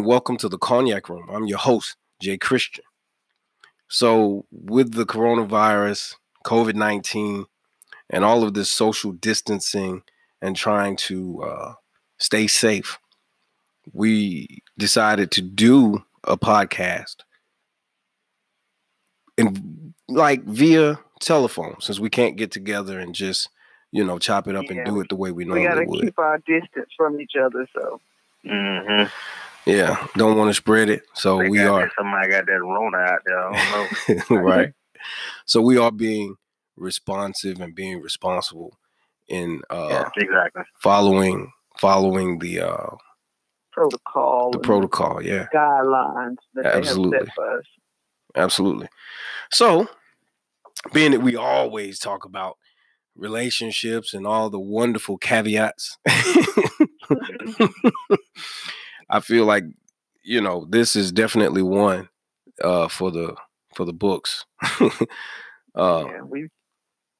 Hello and welcome to the Cognac Room. I'm your host, Jay Christian. So, with the coronavirus, COVID 19, and all of this social distancing and trying to uh, stay safe, we decided to do a podcast and like via telephone since we can't get together and just you know chop it up Yeah, and do it the way we normally We normally gotta would. keep our distance from each other. So Mm-hmm. Yeah, don't want to spread it, so we are Somebody got that Rona out there. I don't know. right. So we are being responsive and being responsible in uh, Yeah. exactly. following following the uh, protocol, the protocol. Yeah, guidelines that Absolutely. they have set for us. absolutely. So, being that we always talk about relationships and all the wonderful caveats, I feel like you know this is definitely one uh, for the for the books. uh, yeah, we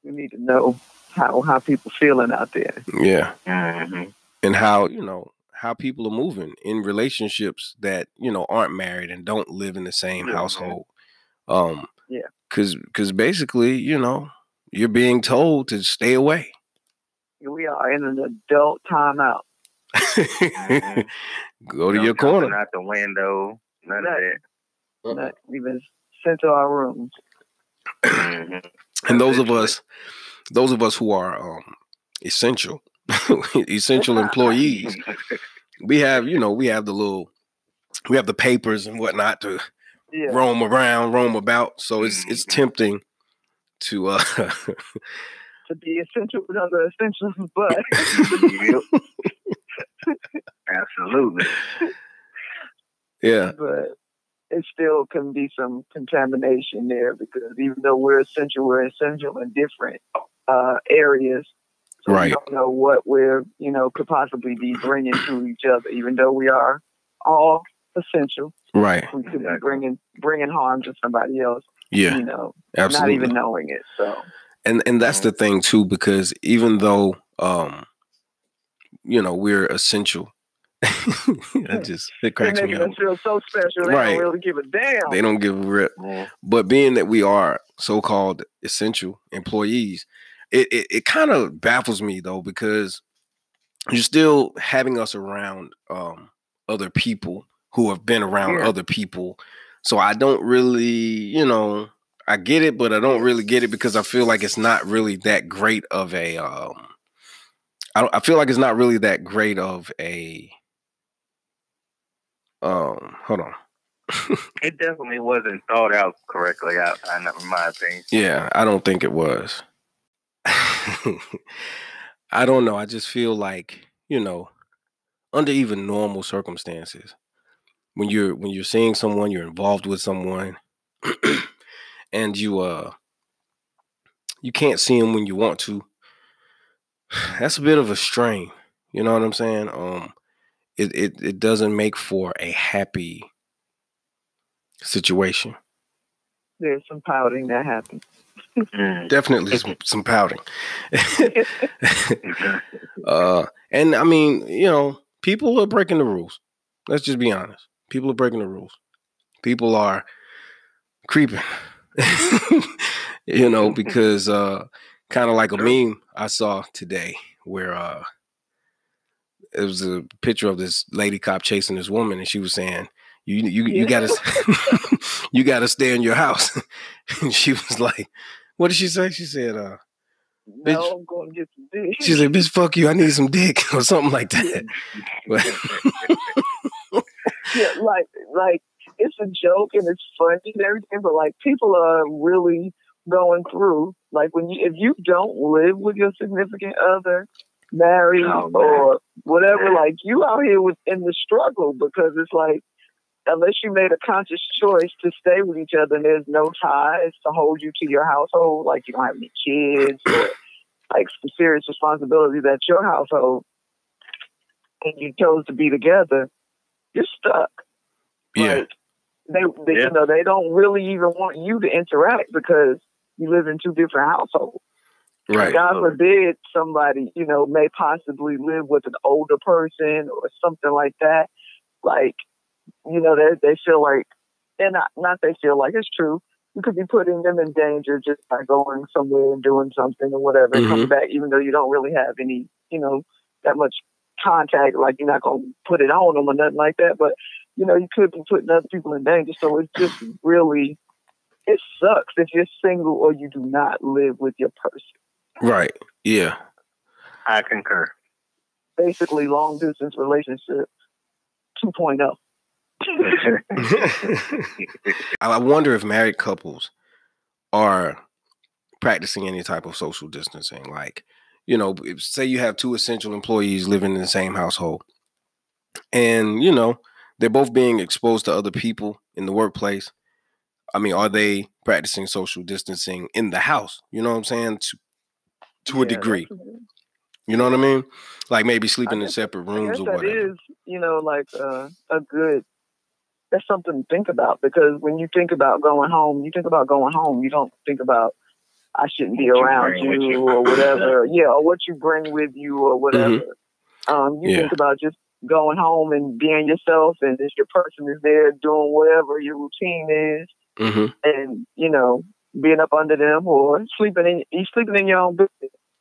we need to know how how people feeling out there. yeah, Mm-hmm. and how you know how people are moving in relationships that you know aren't married and don't live in the same Yeah. household. Um, Yeah. because because basically, you know, you're being told to stay away. Here we are in an adult timeout. Go to No your corner. Out the window. None of that. Not even sent to our rooms. Mhm. And those of us, those of us who are um essential, essential employees, we have you know we have the little, we have the papers and whatnot to Yeah, roam around, roam about. So it's it's Mhm. tempting to uh to be essential with other essentials, but Yep. Absolutely. yeah, but it still can be some contamination there because even though we're essential, we're essential in different uh, areas. So Right. We don't know what we're, you know, could possibly be bringing to each other. Even though we are all essential, right. we could be bringing bringing harm to somebody else. Yeah, You know, absolutely. not even knowing it. So and and that's the thing too because even though um you know we're essential that just it cracks me up feel so special. They Right. don't really give a damn. they don't give a rip Yeah. but being that we are so-called essential employees it it, it kind of baffles me though because you're still having us around um other people who have been around Yeah. other people so i don't really you know i get it but i don't really get it because i feel like it's not really that great of a um i, don't, I feel like it's not really that great of a um hold on It definitely wasn't thought out correctly, I, I, in my opinion. Yeah, I don't think it was. I don't know. I just feel like, you know, under even normal circumstances, when you're when you're seeing someone, you're involved with someone, and you uh you can't see them when you want to. That's a bit of a strain. You know what I'm saying? Um it it, it doesn't make for a happy situation. There's some pouting that happens. Mm. Definitely some, some pouting. Uh, and I mean, you know, people are breaking the rules. Let's just be honest. People are breaking the rules. People are creeping. you know, because uh kind of like a meme I saw today where uh it was a picture of this lady cop chasing this woman and she was saying you you you Yeah. gotta you gotta stay in your house and she was like what did she say she said uh Bitch. no, I'm going to get some dick. she said bitch fuck you i need some dick or something like that yeah, like like it's a joke and it's funny and everything, but like people are really going through like when you if you don't live with your significant other, married Oh, or whatever, like you out here with in the struggle because it's like unless you made a conscious choice to stay with each other and there's no ties to hold you to your household, like you don't have any kids or like some serious responsibilities at your household and you chose to be together, you're stuck. yeah Like, they, they Yeah. you know, they don't really even want you to interact because you live in two different households. right God forbid somebody, you know, may possibly live with an older person or something like that. Like you know, they they feel like, and not not they feel like it's true. You could be putting them in danger just by going somewhere and doing something or whatever, and coming mm-hmm. back, even though you don't really have any, you know, that much contact. Like you're not gonna put it on them or nothing like that. But you know, you could be putting other people in danger. So it's just really, it sucks if you're single or you do not live with your person. Right. Yeah. I concur. Basically, long distance relationship 2.0. I wonder if married couples are practicing any type of social distancing. Like, you know, say you have two essential employees living in the same household, and you know they're both being exposed to other people in the workplace. I mean, are they practicing social distancing in the house? You know what I'm saying? To to Yeah, a degree. You know what I mean? Like maybe sleeping in guess- separate I rooms guess or whatever. is, you know, like uh, a good. That's something to think about because when you think about going home, you think about going home. You don't think about I shouldn't be What around bring with you you. or whatever. yeah, or what you bring with you or whatever. Um, you Yeah. think about just going home and being yourself, and if your person is there doing whatever your routine is, hmm and you know, being up under them or sleeping in you sleeping in your own bed.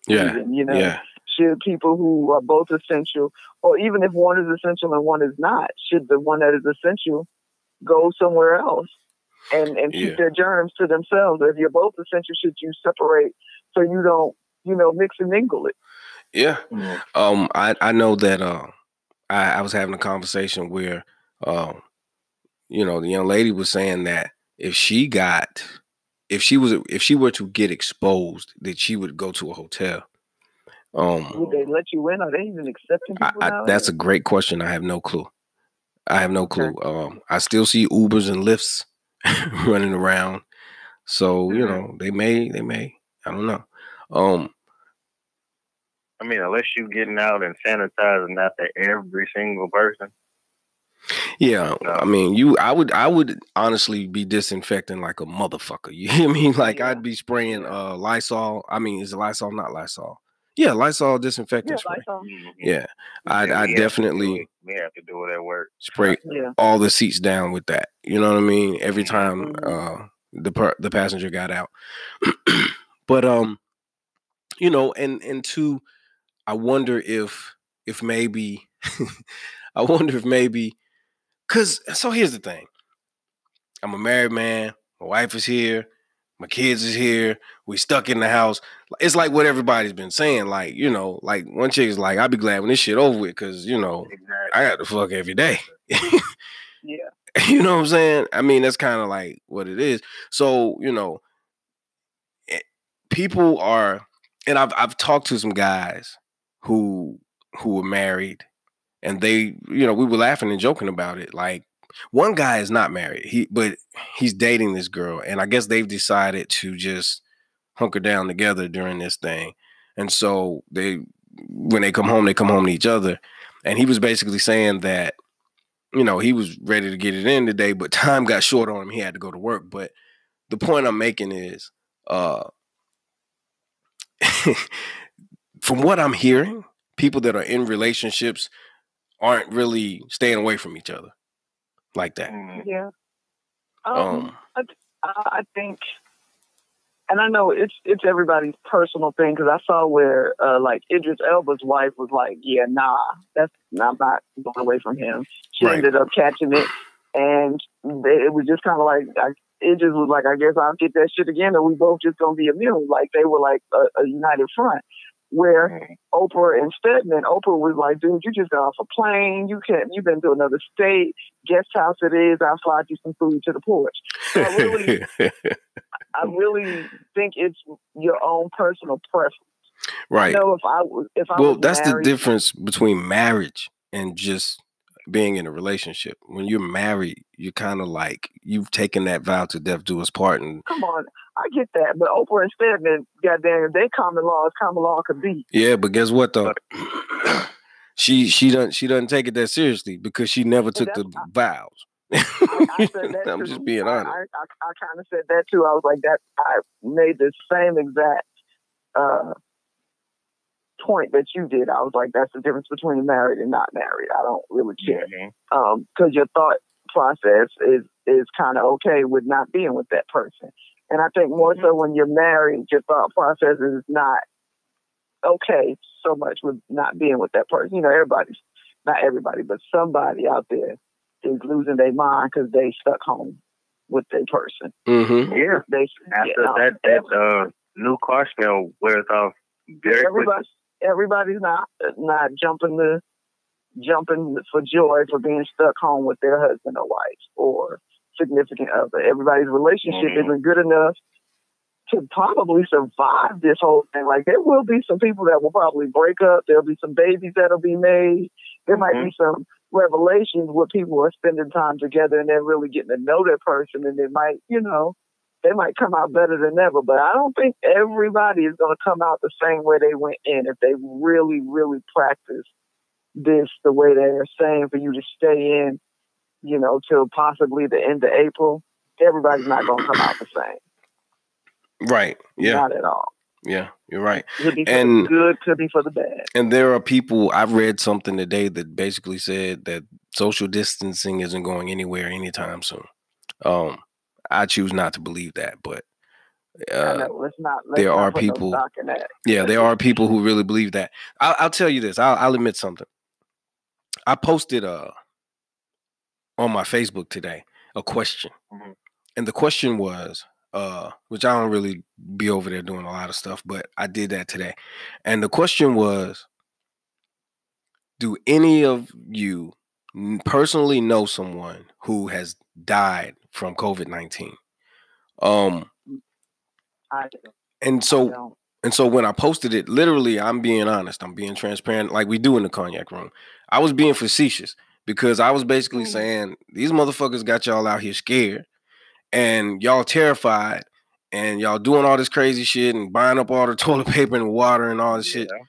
Yeah. even, you know Yeah. should people who are both essential, or even if one is essential and one is not, should the one that is essential go somewhere else and, and keep Yeah. their germs to themselves? If you're both essential, should you separate so you don't, you know, mix and mingle it? Yeah. Mhm. Um, I I know that uh, I I was having a conversation where, um, you know, the young lady was saying that if she got, if she was, if she were to get exposed, that she would go to a hotel. Um, Would they let you in? Are they even accepting I, people I, now? that's a great question. I have no clue. I have no clue. Um, I still see Ubers and Lyfts running around, so you Mhm. know they may, they may. I don't know. Um, I mean, unless you're getting out and sanitizing after every single person. Yeah, No. I mean, you, I would, I would honestly be disinfecting like a motherfucker. You hear me? Like Yeah. I'd be spraying uh Lysol. I mean, is it Lysol not Lysol? Yeah, Lysol disinfectant yeah, um, Mhm. Yeah, I'd, Yeah, I we have to do definitely it. we have to do it at work. spray yeah. all the seats down with that. You know what I mean? Every time Mhm. uh the per- the passenger got out. but um, you know, and and two, I wonder if if maybe I wonder if maybe cause so here's the thing. I'm a married man, my wife is here, my kids is here, we stuck in the house. It's like what everybody's been saying. Like, you know, like one chick is like, I'll be glad when this shit over with, cause you know, Exactly. I got to fuck every day. Yeah. you know what I'm saying? I mean, that's kind of like what it is. So, you know, eh, people are, and I've I've talked to some guys who who were married, and they, you know, we were laughing and joking about it. Like one guy is not married, he but he's dating this girl, and I guess they've decided to just hunker down together during this thing, and so they when they come home, they come home to each other, and he was basically saying that you know, he was ready to get it in today, but time got short on him. He had to go to work. But the point I'm making is, uh, from what I'm hearing, people that are in relationships aren't really staying away from each other like that. Mhm. Yeah. Um, Um, I, I think, and I know it's it's everybody's personal thing because I saw where uh, like Idris Elba's wife was like, "Yeah, nah, that's I'm not going away from him." She Right. ended up catching it, and they, it was just kind of like I, Idris was like, "I guess I'll get that shit again, and we both just gonna be immune." Like they were like a, a united front. Where. Oprah and Stedman, Oprah was like, dude, you just got off a plane. You can't, you've been to another state. Guest house it is. I'll slide you some food to the porch. I really- I really think it's your own personal preference. right. I know if I if I Well, that's married, the difference between marriage and just being in a relationship. When you're married, you're kind of like you've taken that vow to death do us part, and Come on, I get that, but Oprah and Stedman, goddamn, they common law as common law could be. Yeah, but guess what though? she she doesn't she doesn't take it that seriously because she never took the that's- vows. I, I said that I'm just being honest. I, I, I kind of said that too. I was like that. I made the same exact uh, point that you did. I was like, that's the difference between married and not married. I don't really care. Mhm. Um, cause your thought, process is is kind of okay with not being with that person. And I think more so when you're married, your thought process is not okay so much with not being with that person. You know, everybody's not everybody, but somebody out there is losing their mind because they stuck home with their person. Mm-hmm. Yeah. They After you know, that, that uh, new car smell wears off very quickly. Everybody, everybody's not not jumping the jumping for joy for being stuck home with their husband or wife or significant other. Everybody's relationship Mhm. isn't good enough to probably survive this whole thing. Like there will be some people that will probably break up. There'll be some babies that'll be made. There might be some revelations where people are spending time together and they're really getting to know that person and they might, you know, they might come out better than ever. But I don't think everybody is going to come out the same way they went in if they really, really practice this the way they're saying for you to stay in, you know, till possibly the end of April. Everybody's not going to come out the same. Right. Yeah. Not at all. Yeah. You're right. Could be for And- the good, could be for the bad. And there are people. I've read something today that basically said that social distancing isn't going anywhere anytime soon. Um, I choose not to believe that, but uh, know, let's not. Let's there are no people- yeah, there are people who really believe that. I'll, I'll tell you this. I'll, I'll admit something. I posted uh on my Facebook today a question, Mhm. and the question was, uh, which I don't really be over there doing a lot of stuff, but I did that today, and the question was, do any of you personally know someone who has died from COVID nineteen? Um, and so and so when I posted it, literally, I'm being honest. I'm being transparent, like we do in the cognac room. I was being facetious because I was basically Mhm. saying these motherfuckers got y'all out here scared, and y'all terrified, and y'all doing all this crazy shit and buying up all the toilet paper and water and all this shit, Yeah.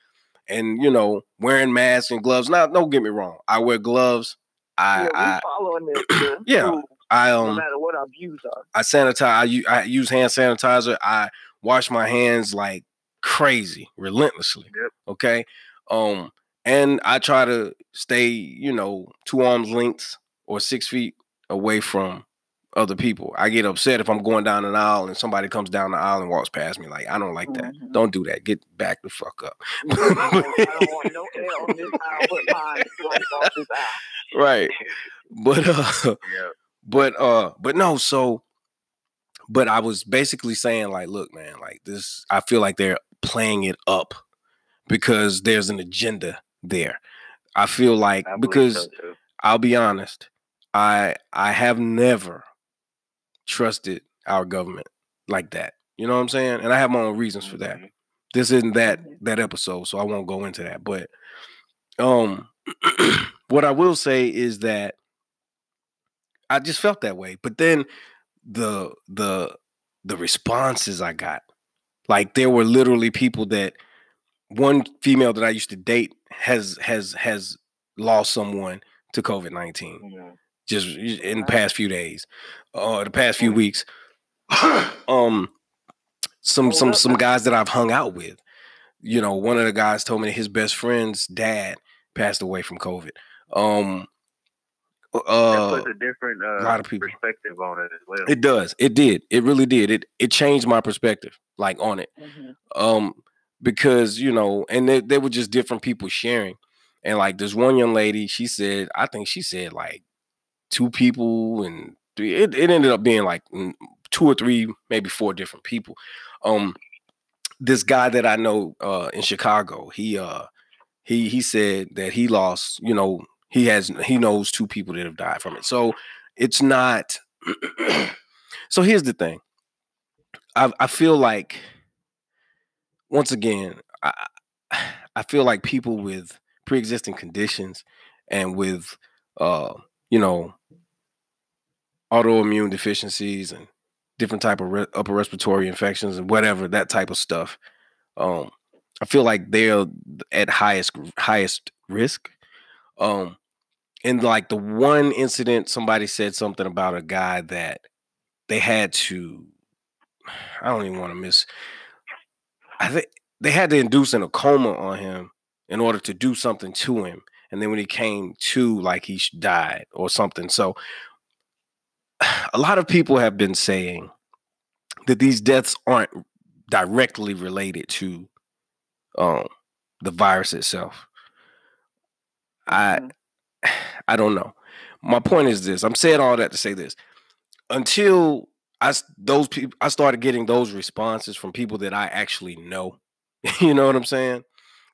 And you know wearing masks and gloves. Now, don't get me wrong. I wear gloves. I yeah, I following this. Yeah, I no um matter what our views are. I sanitize. I use, I use hand sanitizer. I wash my hands like crazy, relentlessly. Yep. Okay. Um, and I try to stay, you know, two arms lengths or six feet away from other people. I get upset if I'm going down an aisle and somebody comes down the aisle and walks past me. Like I don't like that. Mhm. Don't do that. Get back the fuck up. I don't want no L on this aisle but mine right off this aisle. right. But uh, Yeah. but uh but no so but i was basically saying like look man like this i feel like they're playing it up because there's an agenda there i feel like I because so, i'll be honest i i have never trusted our government like that you know what i'm saying and i have my own reasons for that Mhm. this isn't that Mhm. that episode so i won't go into that but um what i will say is that i just felt that way but then the the the responses i got like there were literally people that one female that i used to date has has has lost someone to covid-19 Mhm. Just in the past few days uh the past few weeks um some some some guys that I've hung out with. You know, one of the guys told me that his best friend's dad passed away from COVID. Um That uh puts a different uh, lot of people. perspective on it as well. it does. It did. It really did. It it changed my perspective like on it. Mhm. Um because, you know, and they, they were just different people sharing. And like this one young lady, she said, I think she said like two people and three it, it ended up being like two or three, maybe four different people. Um this guy that I know uh in Chicago, he uh he he said that he lost, you know, he has he knows two people that have died from it. So it's not so here's the thing. I I feel like once again, I I feel like people with pre-existing conditions and with uh, you know, autoimmune deficiencies and different type of re- upper respiratory infections and whatever that type of stuff. Um, I feel like they're at highest highest risk. Um, and like the one incident, somebody said something about a guy that they had to. I don't even want to miss. I think they had to induce in a coma on him in order to do something to him, and then when he came to, like he died or something. So a lot of people have been saying that these deaths aren't directly related to um the virus itself. I Mhm. I don't know. My point is this. I'm saying all that to say this. Until I those people I started getting those responses from people that I actually know. you know what I'm saying?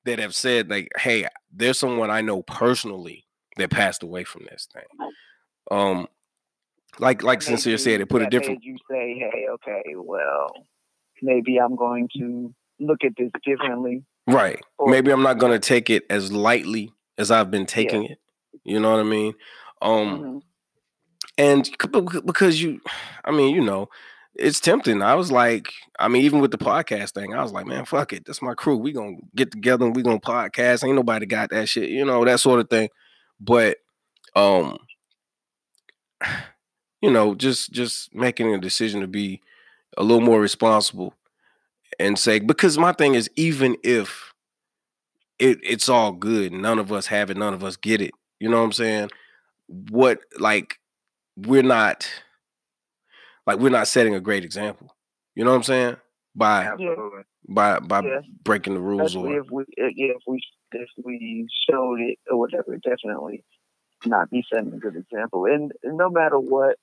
That have said like, "Hey, there's someone I know personally that passed away from this thing." Um like like That sincere made said, you- it put a different You say, hey, okay, well, maybe I'm going to look at this differently. Right. Or- Maybe I'm not gonna take it as lightly as I've been taking it. You know what I mean? Um, Mhm. and because you, I mean, you know, it's tempting. I was like, I mean, even with the podcast thing, I was like, man, fuck it, that's my crew. We gonna get together and we gonna podcast. Ain't nobody got that shit, you know, that sort of thing. But, um, you know, just just making a decision to be a little more responsible and say because my thing is even if it it's all good, none of us have it, none of us get it. You know what I'm saying? What like we're not like we're not setting a great example. You know what I'm saying? By Absolutely. by by Yeah. breaking the rules Especially or if we, uh, yeah, if we, if we showed it or whatever, definitely not be setting a good example. And, and no matter what,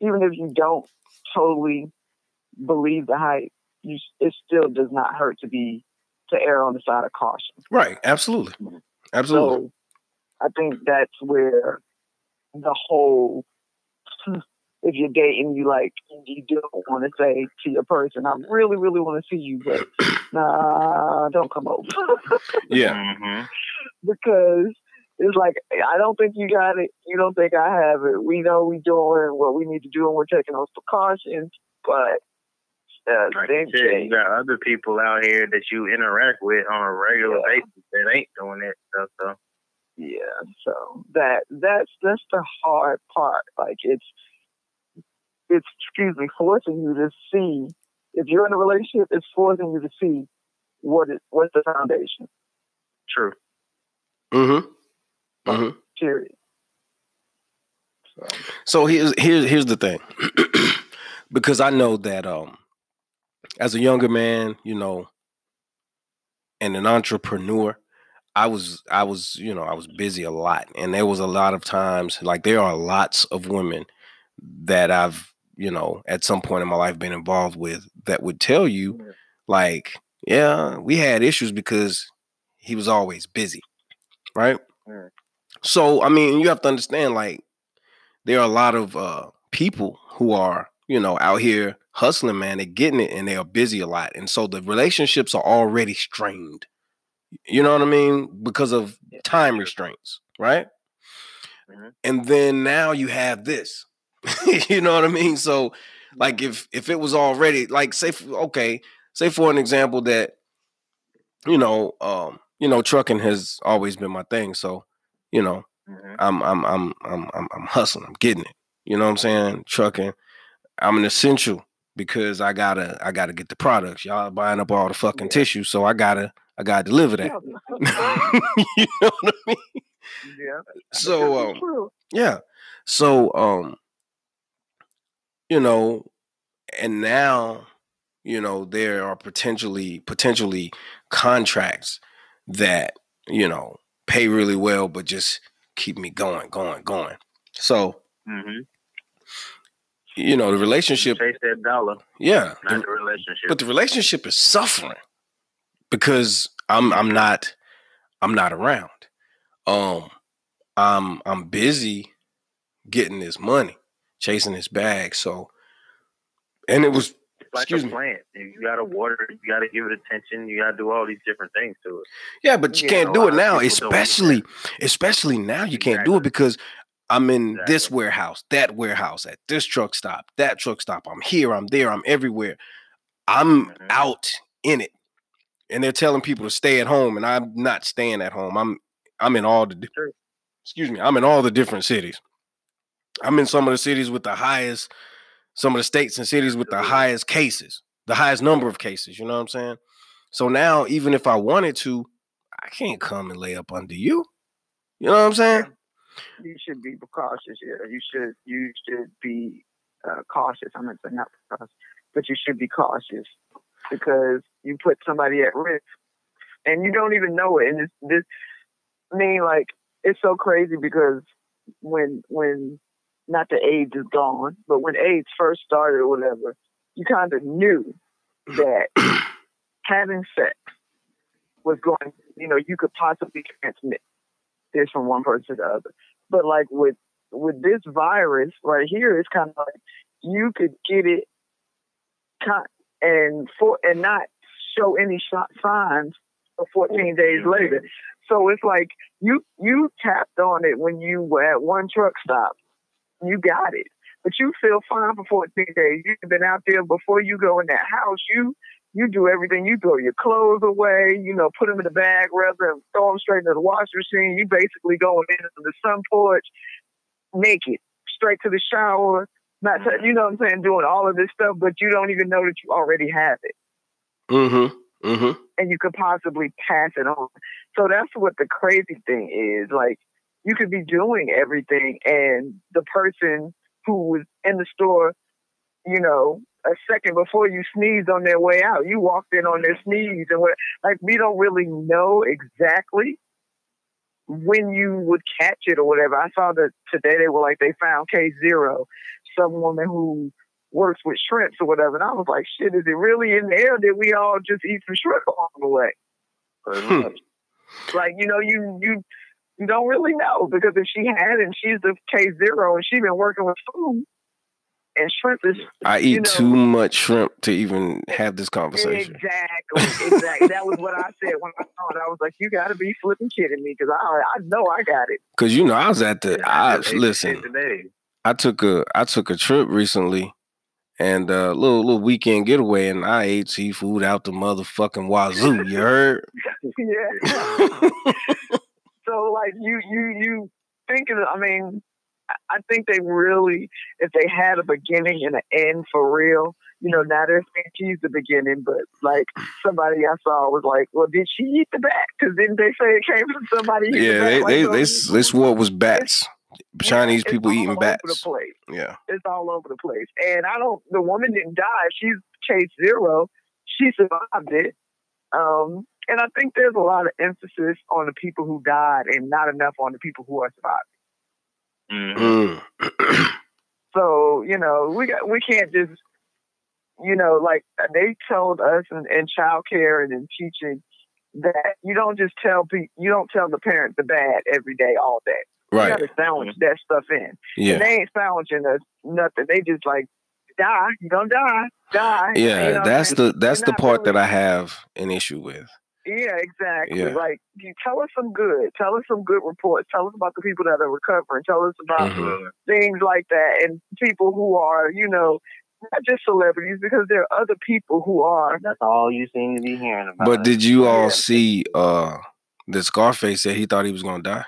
even if you don't totally believe the hype, you, it still does not hurt to be to err on the side of caution. right, absolutely. Absolutely. So I think that's where the whole if you're dating, you like you don't want to say to your person, I really, really want to see you, but nah, don't come over. yeah. hmm because it's like I don't think you got it. You don't think I have it. We know we're doing what we need to do, and we're taking those precautions. But uh, Like they, you said, you got other people out here that you interact with on a regular Yeah. basis that ain't doing that stuff. So yeah. So that that's that's the hard part. Like it's it's excuse me, forcing you to see. If you're in a relationship, it's forcing you to see what is what's the foundation. true. Mm-hmm. Mm-hmm. Period. So here's here's here's the thing. because I know that um as a younger man, you know, and an entrepreneur, I was I was, you know, I was busy a lot. And there was a lot of times, like there are lots of women that I've, you know, at some point in my life been involved with that would tell you, like, yeah, we had issues because he was always busy. Right? So I mean, you have to understand, like, there are a lot of uh people who are, you know, out here hustling, man. They're getting it and they are busy a lot. And so the relationships are already strained. You know what I mean? Because of time restraints, right? Mhm. And then now you have this. you know what I mean? So like if if it was already like say okay, say for an example that you know, um, you know, trucking has always been my thing. So, you know, hmm I'm I'm I'm I'm I'm I'm hustling. I'm getting it. You know what I'm saying? Trucking. I'm an essential because I gotta I gotta get the products. Y'all buying up all the fucking Yeah. tissue, so I gotta I gotta deliver that. you know what I mean? yeah. So um yeah. So um you know, and now you know there are potentially potentially contracts that you know pay really well but just keep me going going going. So hmm you know the relationship Chase that dollar, yeah not the- the relationship. but the relationship is suffering because i'm i'm not i'm not around. Um i'm i'm busy getting this money chasing his bag so and it was It's like excuse a me. plant. You gotta water it. You gotta give it attention. You gotta do all these different things to it. Yeah, but you Yeah, can't do it now, people don't do that. especially especially now you can't do it because I'm in this warehouse, that warehouse, at this truck stop, that truck stop. I'm here, I'm there, I'm everywhere. I'm Mhm. out in it. And they're telling people to stay at home and I'm not staying at home. I'm I'm in all the excuse me, I'm in all the different cities. I'm in some of the cities with the highest some of the states and cities with the highest cases, the highest number of cases, you know what I'm saying? So now even if I wanted to, I can't come and lay up under you. You know what I'm saying? You should be cautious. Yeah, you should. You should be uh, cautious. I'm not saying not cautious, but you should be cautious because you put somebody at risk and you don't even know it. And this, this, I mean, like, it's so crazy because when, when, not the AIDS is gone, but when AIDS first started or whatever, you kind of knew that having sex was going, you know, you could possibly transmit this from one person to the other. But like with with this virus right here, it's kind of like you could get it and for and not show any signs for 14 days later. So it's like you you tapped on it when you were at one truck stop. You got it. But you feel fine for 14 days. You've been out there before you go in that house. You you do everything. You throw your clothes away, you know, put them in the bag rather than throw them straight into the washing machine. You basically going in into the sun porch naked, straight to the shower, not, you know what I'm saying, doing all of this stuff, but you don't even know that you already have it. Mm-hmm. Mm-hmm. And you could possibly pass it on. So that's what the crazy thing is. Like, you could be doing everything, and the person who was in the store, you know, a second before you sneezed on their way out. You walked in on their sneeze and what like we don't really know exactly when you would catch it or whatever. I saw that today they were like they found case zero, some woman who works with shrimps or whatever. And I was like, shit, is it really in the air? Did we all just eat some shrimp along the way? Hmm. Like, you know, you you you don't really know because if she had and she's the case zero and she's been working with food, and shrimp is. I eat know, too much shrimp to even have this conversation. Exactly, exactly. that was what I said when I saw it. I was like, "You got to be flipping kidding me," because I I know I got it. Because you know I was at the. I, listen. I took a I took a trip recently, and a uh, little little weekend getaway, and I ate seafood out the motherfucking wazoo. You heard? yeah. so like you you you thinking? I mean, I think they really, if they had a beginning and an end for real, you know, now they're saying she's the beginning, but like somebody I saw was like, well, did she eat the bat? Because didn't they say it came from somebody? Yeah, they, they, they, they swore it was bats. Chinese people eating bats. the place. Yeah, it's all over the place. And I don't. The woman didn't die. She's case zero. She survived it. Um, and I think there's a lot of emphasis on the people who died and not enough on the people who are surviving. Mm-hmm. Mm. so you know, we got we can't just you know like they told us in, in child care and in teaching that you don't just tell people you don't tell the parent the bad every day all day. Right. You gotta sandwich mm-hmm. that stuff in. Yeah. And they ain't sandwiching us nothing. They just like die. You don't die. Die. Yeah, you know that's the that's the part really, that I have an issue with. Yeah, exactly. Yeah. Like, you tell us some good. Tell us some good reports. Tell us about the people that are recovering. Tell us about mm-hmm. things like that, and people who are, you know, not just celebrities, because there are other people who are. That's all you seem to be hearing about. But did you all yeah. see uh that Scarface said he thought he was gonna die?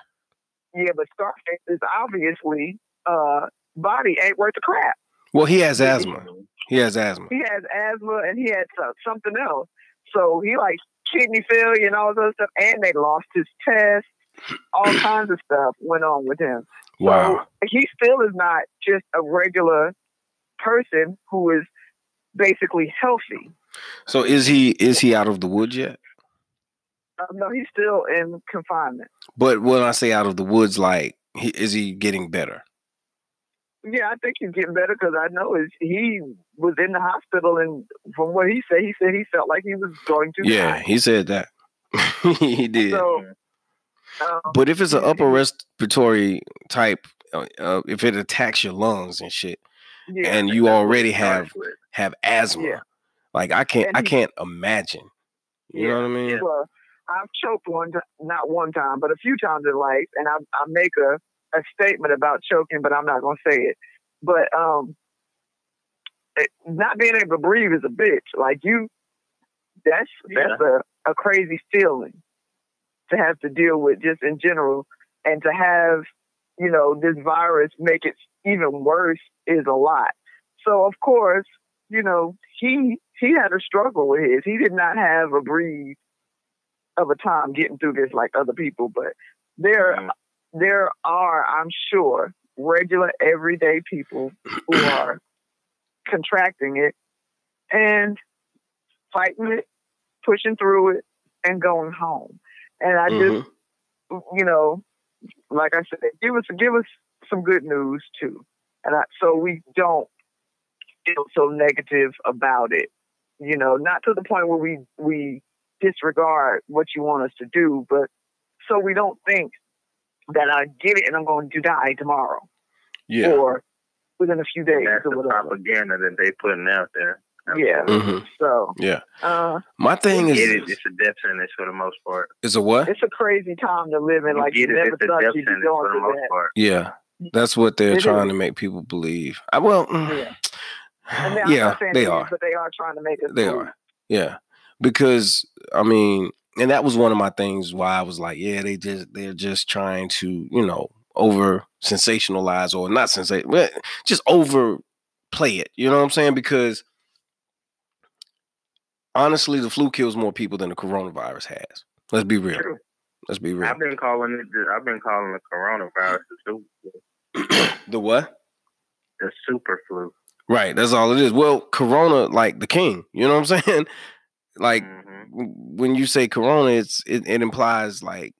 Yeah, but Scarface is obviously uh body ain't worth the crap. Well, he has asthma. He has asthma. He has asthma, and he had something else. So he like kidney failure and all those stuff, and they lost his test. All kinds of stuff went on with him. Wow. So he still is not just a regular person who is basically healthy. So is he is he out of the woods yet? Uh, no, he's still in confinement. But when I say out of the woods, like, he, is he getting better? Yeah, I think he's getting better because I know is he was in the hospital, and from what he said, he said he felt like he was going to. Yeah, die. he said that. he did. So, um, but if it's an upper respiratory type, uh, uh, if it attacks your lungs and shit, yeah, and you already have have asthma, yeah. like I can't, I can't imagine. You yeah, know what I mean? Well, I've choked one, not one time, but a few times in life, and I, I make a a statement about choking, but I'm not going to say it. But um, it, not being able to breathe is a bitch. Like you, that's that's a, a crazy feeling to have to deal with just in general, and to have you know this virus make it even worse is a lot. So of course, you know he he had a struggle with his. He did not have a breathe of a time getting through this like other people, but there mm-hmm there are, I'm sure, regular everyday people who are contracting it and fighting it, pushing through it, and going home. And I Mhm. just, you know, like I said, give us give us some good news too, and I, so we don't feel so negative about it. You know, not to the point where we we disregard what you want us to do, but so we don't think that I get it and I'm going to die tomorrow Yeah. or within a few days That's or the propaganda that they putting out there. Yeah. hmm So, Yeah. uh, My thing is it? It's a death sentence for the most part. is a what? it's a crazy time to live in. You Like you get it? never It's a thought death you'd be sentence for going the through most that. part. Yeah. That's what they're It trying is. to make people believe. I well, mm, Yeah. They- yeah, they are. but they are trying to make us. They believe. are. Yeah. Because I mean, and that was one of my things why I was like, yeah, they just they're just trying to, you know, over sensationalize or not sensation, but just overplay it. You know what I'm saying? Because honestly, the flu kills more people than the coronavirus has. Let's be real. True. Let's be real. I've been calling it. The, I've been calling the coronavirus the super, the what? the super flu. Right, that's all it is. Well, Corona, like the king, you know what I'm saying? Like hmm when you say Corona, it's it, it implies like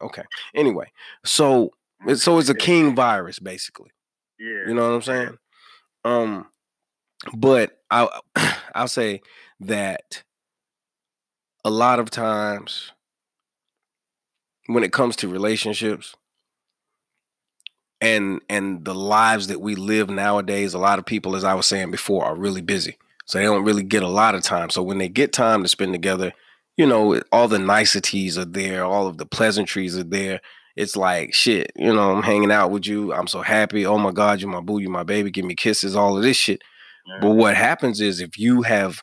okay. Anyway, so so it's a king virus basically. Yeah. You know what I'm saying? Um, but I I'll say that a lot of times when it comes to relationships and and the lives that we live nowadays, a lot of people, as I was saying before, are really busy. So they don't really get a lot of time. So when they get time to spend together, you know, all the niceties are there, all of the pleasantries are there. It's like shit, you know, I'm hanging out with you. I'm so happy. Oh my God, you're my boo, you're my baby, give me kisses, all of this shit. But what happens is if you have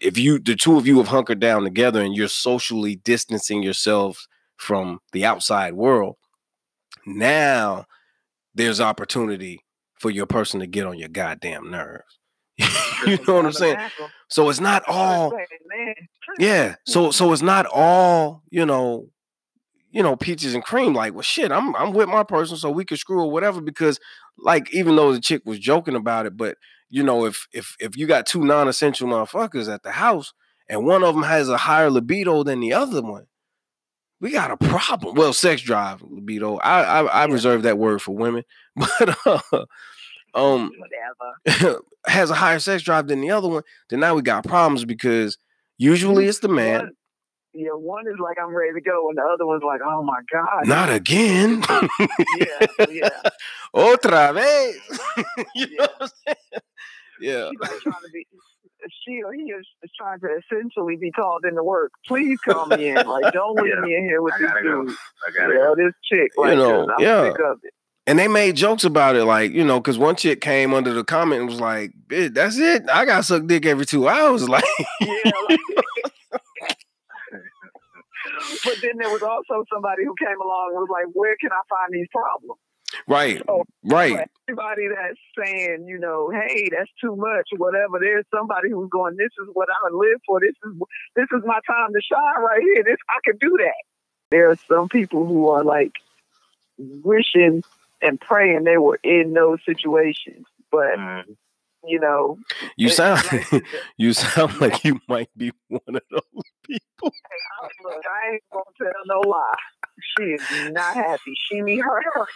if you the two of you have hunkered down together and you're socially distancing yourselves from the outside world, now there's opportunity for your person to get on your goddamn nerves. you know what I'm saying? So it's not all yeah. So so it's not all, you know, you know, peaches and cream. Like, well, shit, I'm I'm with my person, so we could screw or whatever. Because, like, even though the chick was joking about it, but you know, if if if you got two non-essential motherfuckers at the house and one of them has a higher libido than the other one, we got a problem. Well, sex drive libido. I I, I reserve that word for women, but uh, um whatever. has a higher sex drive than the other one, then now we got problems because usually it's the man. One, yeah, one is like I'm ready to go, and the other one's like, oh my god. Not again. Yeah, yeah. Otra vez. you know Yeah. what I'm saying? Yeah. She's like trying to be. She or he is, is trying to essentially be called into work. Please call me in. Like, don't leave Yeah. me in here with I this gotta go. dude. I got it. Yeah, this chick. You Like, know, 'cause I'm yeah. Sick of it. And they made jokes about it, like, you know, because one chick came under the comment and was like, "Bitch, that's it. I got suck dick every two hours. Like, Yeah. Like, but then there was also somebody who came along and was like, where can I find these problems? right, So, right. everybody that's saying, you know, hey, that's too much, whatever. There's somebody who's going, this is what I live for. This is this is my time to shine right here. This I can do that. There are some people who are like wishing and praying they were in those situations, but Mhm. you know, You it- sound like, you sound like you might be one of those people. look, I ain't gonna tell no lie. She is not happy. She me her, her.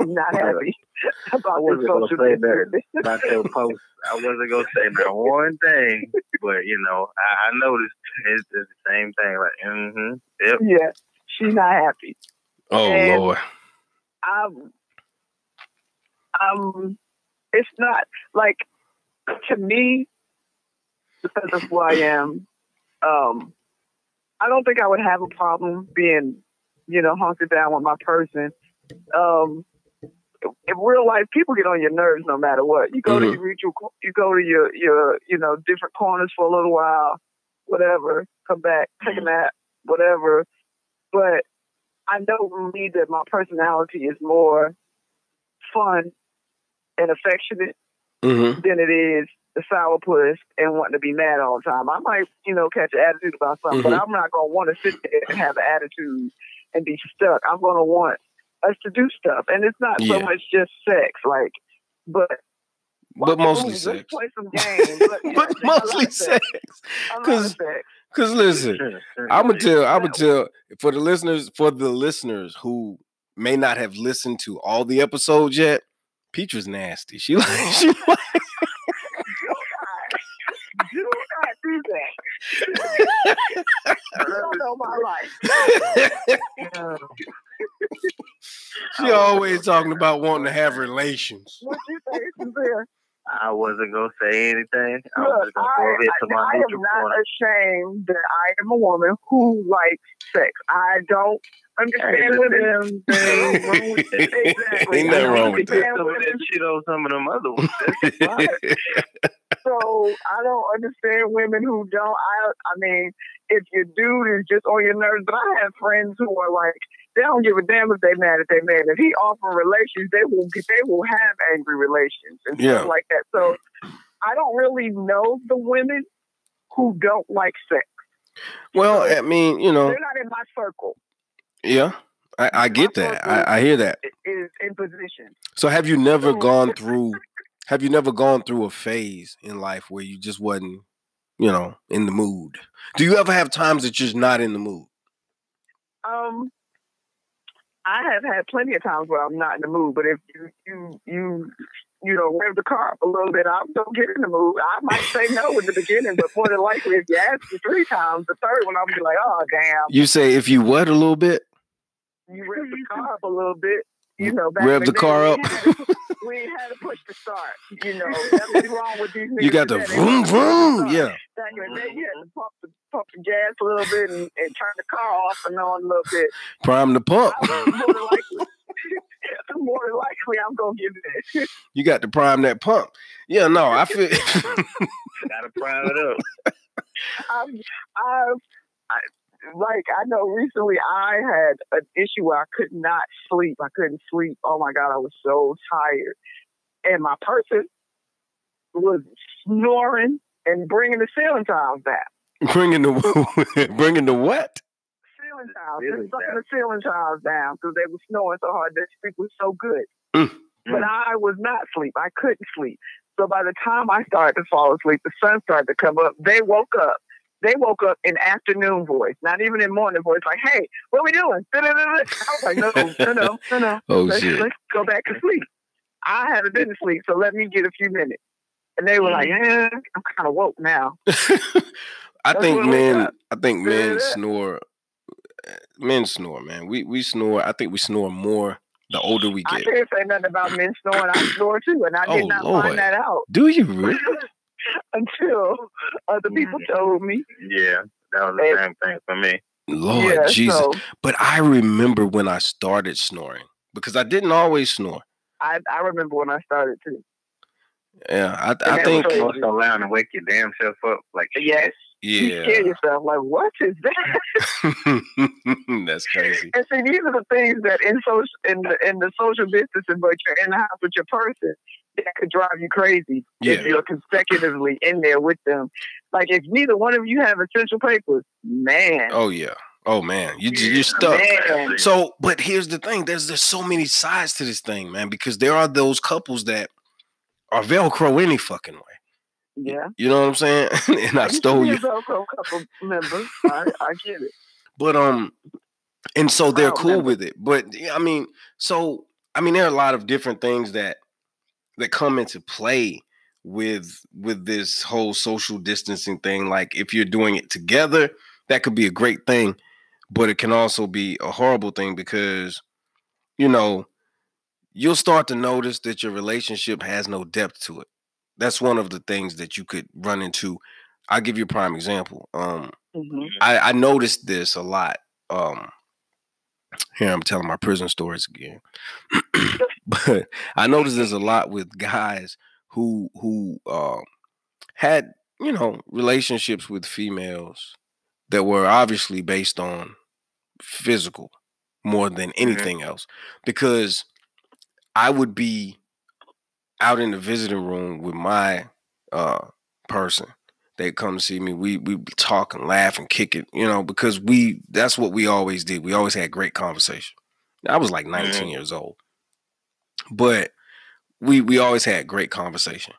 not happy I about wasn't this gonna social say that distancing. about your post. I wasn't gonna say that one thing, but you know, I, I noticed it's, it's the same thing. Like, mm-hmm, yep. Yeah, she's not happy. Oh And- Lord. I'm, um, it's not like to me because of who I am. Um, I don't think I would have a problem being, you know, hunkered down with my person. Um, in real life, people get on your nerves no matter what. You go to Mhm. your you go to your your you know different corners for a little while, whatever. Come back, take a nap, whatever. But I know for me that my personality is more fun and affectionate hmm than it is the sourpuss and wanting to be mad all the time. I might, you know, catch an attitude about something, but I'm not gonna want to sit there and have an attitude and be stuck. I'm gonna want us to do stuff, and it's not so much just sex, like, but but watch mostly movies, let's sex. play some games. But, yeah, But mostly sex. sex. A lot of 'Cause- sex. Cause listen, Sure, sure. I'm gonna tell. I'm gonna tell for the listeners, for the listeners who may not have listened to all the episodes yet. Peach was nasty. She like she like Do not do that. you don't know my life. she always talking about wanting to have relations. What you say, Sincere? I wasn't gonna say anything. I was Look, just gonna I, go over to I, my I am not corner. ashamed that I am a woman who likes sex. I don't understand Hey, women. Ain't wrong with. Exactly. Ain't I nothing don't wrong with that. understand Some of women that shit on some of them other ones. So I don't understand women who don't. I I mean, if your dude is just on your nerves, but I have friends who are like, they don't give a damn if they mad if they mad. If he offer relations, they will they will have angry relations and Yeah. stuff like that. So I don't really know the women who don't like sex. well, I mean, you know, They're not in my circle. Yeah, I, I get that. I, I hear that. Is in position. So have you never gone through have you never gone through a phase in life where you just wasn't, you know, in the mood? Do you ever have times that you're just not in the mood? Um, I have had plenty of times where I'm not in the mood, but if you you you you know rev the car up a little bit, I don't get in the mood. I might say no in the beginning, but more than likely, if you ask me three times, the third one I'll be like, oh damn, You say if you what a little bit? you rev the car up a little bit. You know, back Rev the day, car we up. had to- We had to push to start. You know, that's what's wrong with these niggas. You got the today. They vroom don't push to vroom. start. Yeah. Back in the day, you had to pump the pump the gas a little bit and, and turn the car off and on a little bit. Prime the pump. More than likely, more likely, I'm gonna give it. You got to prime that pump. Yeah, no, I feel Gotta prime it up. I've, I've, I, like I know recently I had an issue where I could not sleep. I couldn't sleep. Oh my god, I was so tired, and my person was snoring and bringing the ceiling tiles down. bringing the bringing the what? Ceiling tiles, Ceiling just sucking the ceiling tiles down because they were snoring so hard. Their sleep was so good. Mm. But I was not sleep. I couldn't sleep. So by the time I started to fall asleep, the sun started to come up. They woke up. They woke up in afternoon voice, not even in morning voice. Like, hey, what we doing? I was like, no, no, no, no, no. Oh Let's, shit. let's go back to sleep. I haven't been to sleep, so let me get a few minutes. And they were like, eh, I'm kind of woke now. I That's think men. I think men snore uh, men snore, man. We we snore. I think we snore more the older we get. I can't say nothing about men snoring. I snore too, and I did Oh, not Lord. find that out Do you really? until other people Mm-hmm. told me. Yeah, that was the same thing for me. Lord yeah, Jesus. so But I remember when I started snoring because I didn't always snore. I, I remember when I started too. Yeah, I, I think You're so loud and wake your damn self up. Like, Yes, you scare yourself. Like, what is that? that's crazy. And see, these are the things that in social in the in the social distancing, but you're in the house with your person, that could drive you crazy if you're consecutively in there with them. Like if neither one of you have essential papers, man, Oh yeah. Oh man, you you're stuck. man, So, but here's the thing: there's there's so many sides to this thing, man. Because there are those couples that are Velcro any fucking way. yeah. You know what I'm saying? and I stole you, Velcro couple member. I, I get it. but um, and so they're cool member. with it. But I mean, so I mean, there are a lot of different things that that come into play with with this whole social distancing thing. Like if you're doing it together, that could be a great thing, but it can also be a horrible thing because you know you'll start to notice that your relationship has no depth to it. That's one of the things that you could run into. I'll give you a prime example. Um, hmm I, I noticed this a lot. Um, here I'm telling my prison stories again, but I noticed there's a lot with guys who who um, had you know relationships with females that were obviously based on physical more than anything else, because I would be out in the visiting room with my uh, person they come see me. We we talk and laugh and kick it, you know, because we that's what we always did. We always had great conversation. I was like 19 years old. But we we always had great conversation.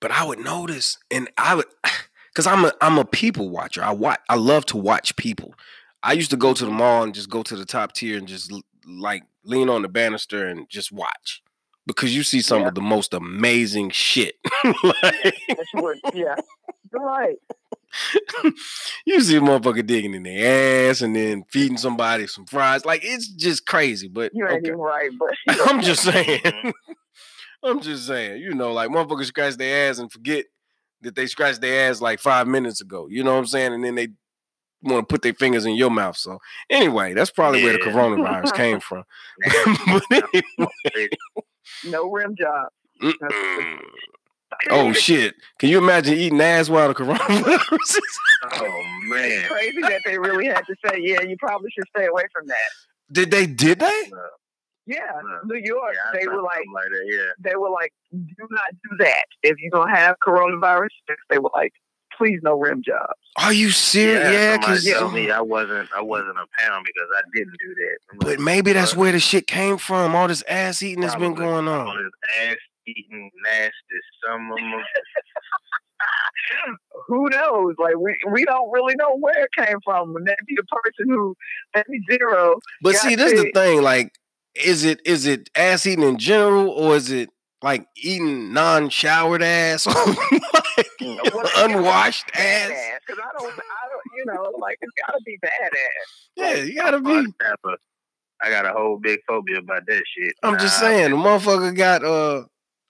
but I would notice, and I would, because I'm a I'm a people watcher. I watch. I love to watch people. I used to go to the mall and just go to the top tier and just like lean on the banister and just watch because you see some Yeah. of the most amazing shit. like, That's what, yeah. Right. you see a motherfucker digging in their ass and then feeding somebody some fries. Like it's just crazy. But You ain't okay. even right, but I'm just saying. Mm-hmm. I'm just saying. You know, like motherfuckers scratch their ass and forget that they scratched their ass like five minutes ago. You know what I'm saying? And then they want to put their fingers in your mouth. So anyway, that's probably where the coronavirus came from. But anyway, no rim job. oh shit! Can you imagine eating ass while the coronavirus? is- Oh man. Crazy that they really had to say, yeah, you probably should stay away from that. did they? Did they? Yeah, Yeah. New York, Yeah, they were like, like that. Yeah. they were like, do not do that. If you're gonna have coronavirus, they were like, please no rim jobs. Are you serious? Yeah, because told me I wasn't I wasn't a pound because I didn't do that. But maybe that's where the shit came from. All this ass eating that's been going All on. this ass eating nasty some of them. Who knows? Like we we don't really know where it came from. And that'd be the person who maybe zero. But see, this is the thing. Like, is it is it ass eating in general, or is it like eating non-showered ass, oh or like unwashed ass? Because I don't, I don't, you know, like it's gotta be badass. Yeah, you gotta be. I got a whole big phobia about that shit. I'm just saying, a motherfucker got uh,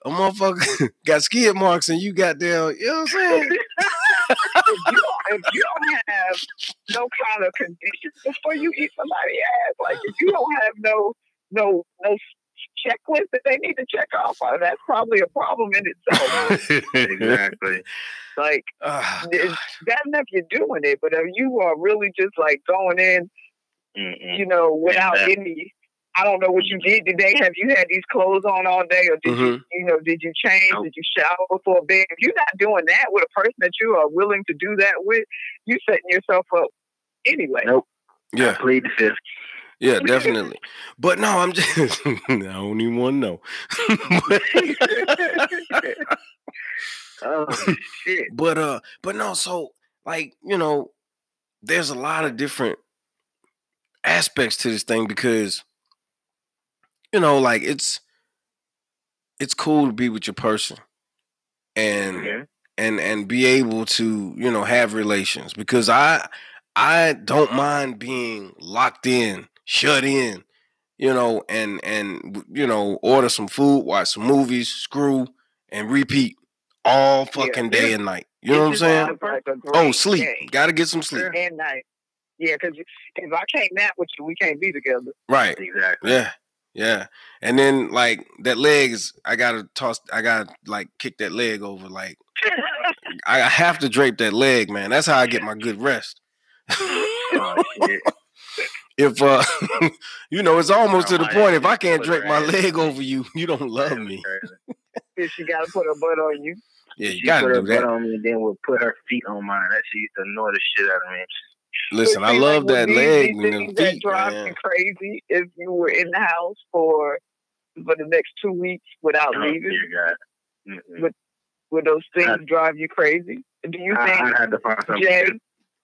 a motherfucker got skid marks, and you got there. You know what I'm saying? if, you don't, if you don't have no kind of conditions before you eat somebody's ass, like if you don't have no no no checklist that they need to check off, uh, that's probably a problem in itself. exactly. like Ah, it's bad enough you're doing it, but if you are really just like going in, Mm-mm. you know, without Yeah. any. I don't know what you did today. Have you had these clothes on all day, or did you, Mhm. you know, did you change? Nope. Did you shower before bed? If you're not doing that with a person that you are willing to do that with, you're setting yourself up anyway. Nope. yeah, I plead the fifth. Yeah, definitely. But no, I'm just. I don't even want to know. Oh shit. but uh but no so like you know there's a lot of different aspects to this thing because you know like it's it's cool to be with your person and and and be able to you know have relations because i i don't mind being locked in shut in you know and and you know order some food watch some movies screw and repeat all fucking day yeah. and night you know what i'm saying Like oh sleep day gotta get some sleep and night. Yeah, because if I can't nap with you, we can't be together. right Exactly. yeah yeah and then like that leg is i gotta toss i gotta like kick that leg over like i have to drape that leg man that's how i get my good rest Oh, shit. If uh you know it's almost to the point if i can't put drape my leg over you you don't love me if she got to put her butt on you. yeah you she gotta put her do butt that on me and then would put her feet on mine. That she used to annoy the shit out of me. listen i love like, that would leg these and them things that drive man. you crazy if you were in the house for for the next two weeks without Oh, leaving? dear God. Mm-mm. Would those things I- drive you crazy? Do you I, think, I had to find something. Jay,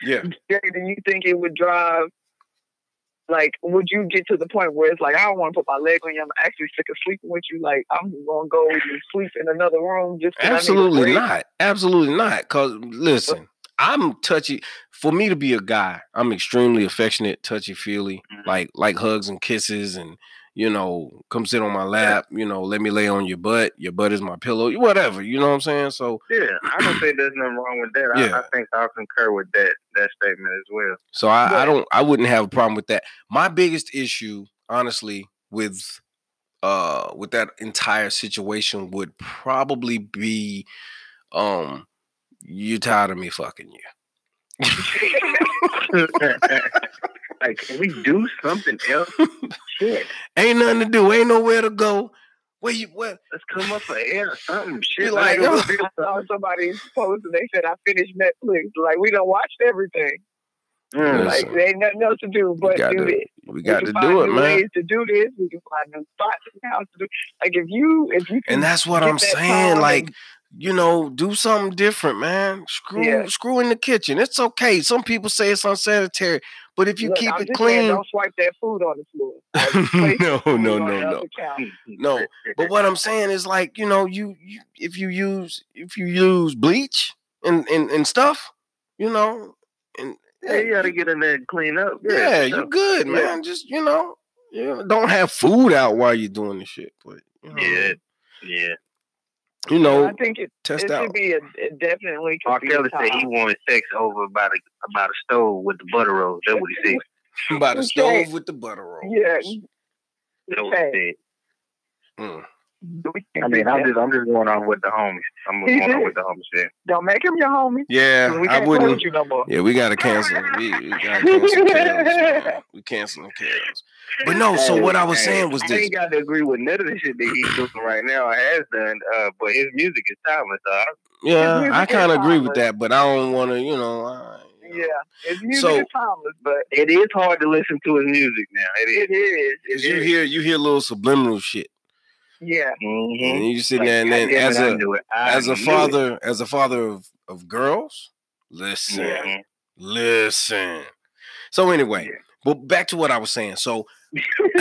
yeah Jay, do you think it would drive? Like, would you get to the point where it's like, I don't want to put my leg on you. I'm actually sick of sleeping with you. Like, I'm gonna go and sleep in another room just 'cause I need a Absolutely not. Absolutely not. Cause listen, I'm touchy. For me to be a guy, I'm extremely affectionate, touchy feely, Mhm. like like hugs and kisses, and you know, come sit on my lap. You know, let me lay on your butt. Your butt is my pillow. Whatever. You know what I'm saying? So Yeah, I don't think there's nothing wrong with that. Yeah. I, I think I'll concur with that that statement as well. so I, I don't. I wouldn't have a problem with that. My biggest issue, honestly, with uh with that entire situation would probably be um you tired of me fucking you. like, can we do something else? Shit, Ain't nothing to do. Ain't nowhere to go. Where you what? let's come up for air or something. Shit, like, like, saw somebody post and they said I finished Netflix. Like we done watched everything. Mm. Like there ain't nothing else to do but do to-. We got we to do it, man. Ways to do this. We can find new spots in the house to do. Like if you if you can And that's what I'm that saying. Like and you know, do something different, man. Screw Yeah. screw in the kitchen. It's okay. Some people say it's unsanitary, but if you Look, keep I'm it just saying, clean, don't swipe that food on the floor. No, no, no, no. No, But what I'm saying is like, you know, you, you if you use if you use bleach and and, and stuff, you know, and Yeah, you gotta get in there and clean up. yeah, Yeah, for you sure. good, Yeah. man. Just you know, yeah, don't have food out while you're doing the shit. But you know, Yeah, yeah. You know, I think it, test it out. should be a it definitely. R. Could be a Kelly said he wanted sex over about a about a stove with the butter roll. That's what he said. about the Okay. stove with the butter roll. Yeah, That's what he Okay. said. Mm. We I mean, I'm just I'm just going off with the homies. I'm He going off with the homies. Yeah. don't make him your homie. Yeah, 'cause we I can't play wouldn't. you no more. Yeah, we gotta cancel. We, we gotta cancel Kales. We canceling Kales. But no, so what I was saying was I ain't got to agree with none of the shit that he's doing right now. or has done, uh, but his music is timeless. Uh, Yeah, I is kind of agree with that, but I don't want to, you know. I, Yeah, his music So- is timeless, but it is hard to listen to his music now. It is. it is. Cause It you is. hear you hear little subliminal shit, Yeah, Mm-hmm. and you sitting there, and then as a as a father, as a father of of girls, listen, Mhm. listen. So anyway, Yeah. but back to what I was saying. So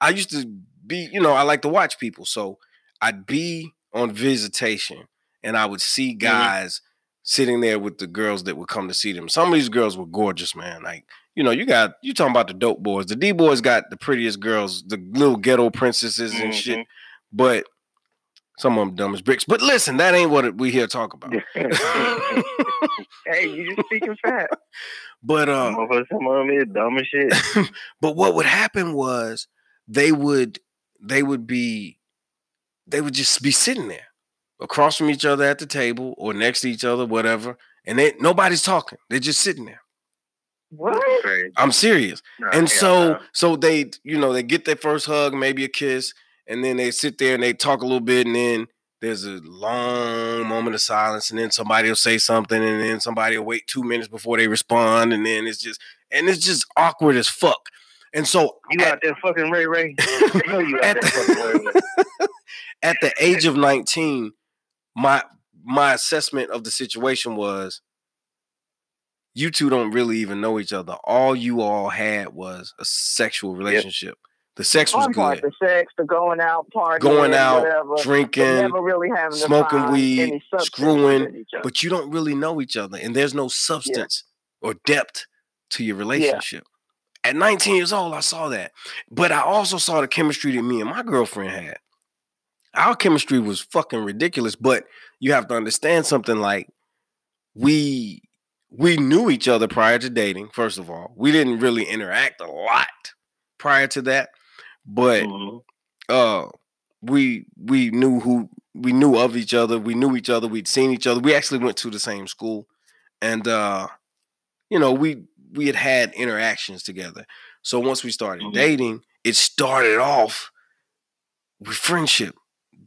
I used to be, you know, I like to watch people. So I'd be on visitation and I would see guys sitting there with the girls that would come to see them. Some of these girls were gorgeous, man. Like, you know, you got you talking about the dope boys. The D boys got the prettiest girls, the little ghetto princesses and shit. Mhm. But some of them dumb as bricks. But listen, that ain't what we here talk about. hey, you just speaking fat. but uh Some of us, some of them is dumb as shit. but what would happen was they would they would be they would just be sitting there across from each other at the table or next to each other whatever and they nobody's talking they're just sitting there What? I'm serious Nah, and hell so no. so they you know they get their first hug maybe a kiss and then they sit there and they talk a little bit and then there's a long moment of silence and then somebody will say something and then somebody will wait two minutes before they respond and then it's just and it's just awkward as fuck and so you at- out there fucking Ray Ray? I you out At there fucking Ray Ray. the, at the age of 19 my my assessment of the situation was you two don't really even know each other. All you all had was a sexual relationship. The sex was Fun part, good. the sex, the going out, partying, going out whatever, drinking never really having smoking find weed, screwing, within each other. but you don't really know each other and there's no substance or depth to your relationship. At 19 years old i saw that but i also saw the chemistry that me and my girlfriend had. Our chemistry was fucking ridiculous but you have to understand something like we we knew each other prior to dating first of all. We didn't really interact a lot prior to that but Mhm. uh we we knew who we knew of each other. We knew each other. We'd seen each other. We actually went to the same school. And uh you know we we had had interactions together. So once we started Mhm. dating it started off with friendship.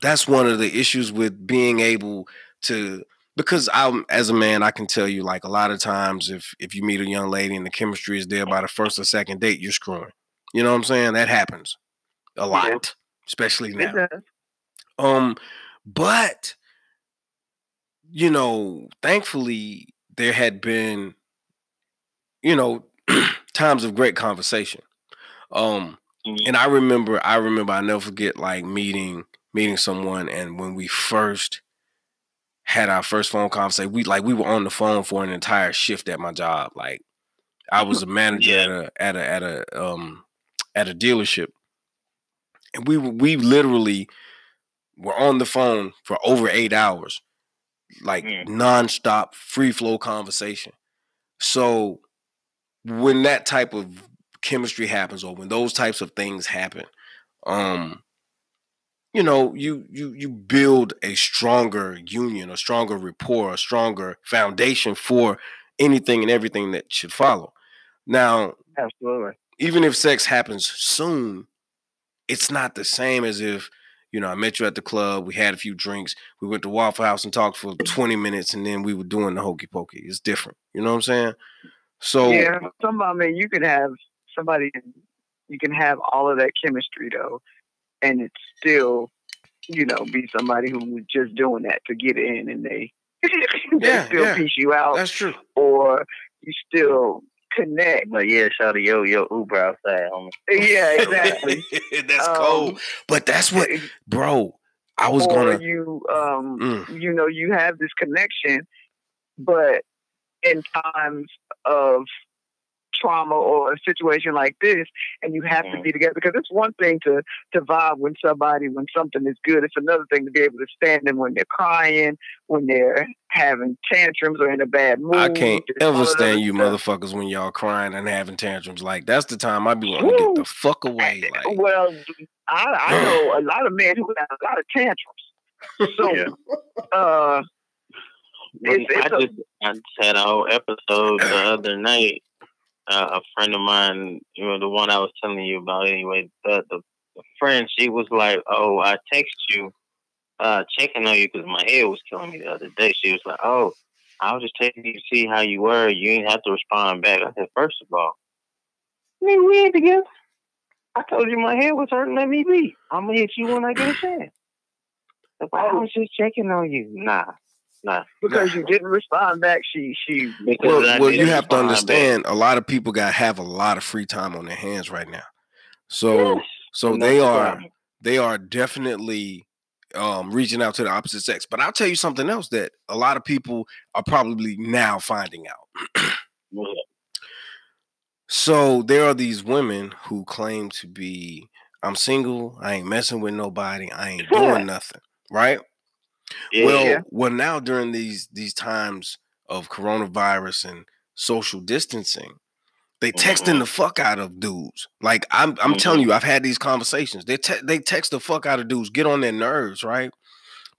That's one of the issues with being able to because I'm as a man, I can tell you like a lot of times if if you meet a young lady and the chemistry is there by the first or second date, you're screwing. You know what I'm saying? That happens a lot, especially now. Um, but you know, thankfully there had been, you know, times of great conversation. Um, Mhm. and I remember, I remember, I never forget like meeting meeting someone, and when we first had our first phone conversation, we like we were on the phone for an entire shift at my job. Like I was a manager Yeah. at a at a at a um at a dealership, and we we literally were on the phone for over eight hours, like Mm. nonstop free flow conversation. So when that type of chemistry happens, or when those types of things happen, um, you know, you you you build a stronger union, a stronger rapport, a stronger foundation for anything and everything that should follow. Now, Absolutely. even if sex happens soon, it's not the same as if, you know, I met you at the club, we had a few drinks, we went to Waffle House and talked for 20 minutes, and then we were doing the hokey pokey. It's different. You know what I'm saying? So, yeah, some I mean, you can have somebody, you can have all of that chemistry though, and it's still you know, be somebody who was just doing that to get in and they, they Yeah, still yeah. piece you out That's true. or you still connect. But yeah, shout out yo yo Uber outside, homie. Yeah, exactly. that's Um, cold. But that's what, bro. I was gonna. you um Mm, you know you have this connection but in times of trauma or a situation like this and you have to Mhm. be together because it's one thing to to vibe with somebody when something is good it's another thing to be able to stand them when they're crying when they're having tantrums or in a bad mood I can't ever stand you stuff. motherfuckers when y'all crying and having tantrums. Like that's the time I'd be wanting to get the fuck away. Like well I, I know a lot of men who have a lot of tantrums so Yeah. uh It's- it's I a- just I just had a whole episode the other night. Uh, a friend of mine, you know, the one I was telling you about anyway. The the, the friend, she was like, "Oh, I text you, uh, checking on you because my head was killing me the other day." She was like, "Oh, I was just taking you to see how you were. You didn't have to respond back." I said, first of all, nigga, we ain't together. I told you my head was hurting. Let me be. I'm gonna hit you when I get a chance." I was just checking on you. Nah, because you didn't respond back she she well, well you have to respond back. understand a lot of people got have a lot of free time on their hands right now. So Yes, so and they are they are definitely um reaching out to the opposite sex. But I'll tell you something else that a lot of people are probably now finding out. Yeah. So there are these women who claim to be I'm single, I ain't messing with nobody, I ain't doing nothing, right? Yeah, well, well now during these these times of coronavirus and social distancing, they texting Mhm. the fuck out of dudes. Like I'm I'm telling you, I've had these conversations. They te- they text the fuck out of dudes, get on their nerves, right?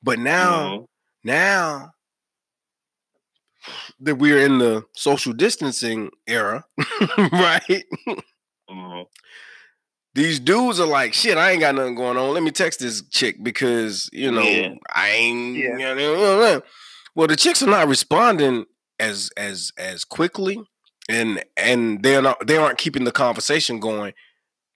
But now Mhm. now that we're in the social distancing era, right? These dudes are like, shit, I ain't got nothing going on. Let me text this chick because, you know, Yeah. I ain't Yeah. you know, well, the chicks are not responding as as as quickly and and they're not they aren't keeping the conversation going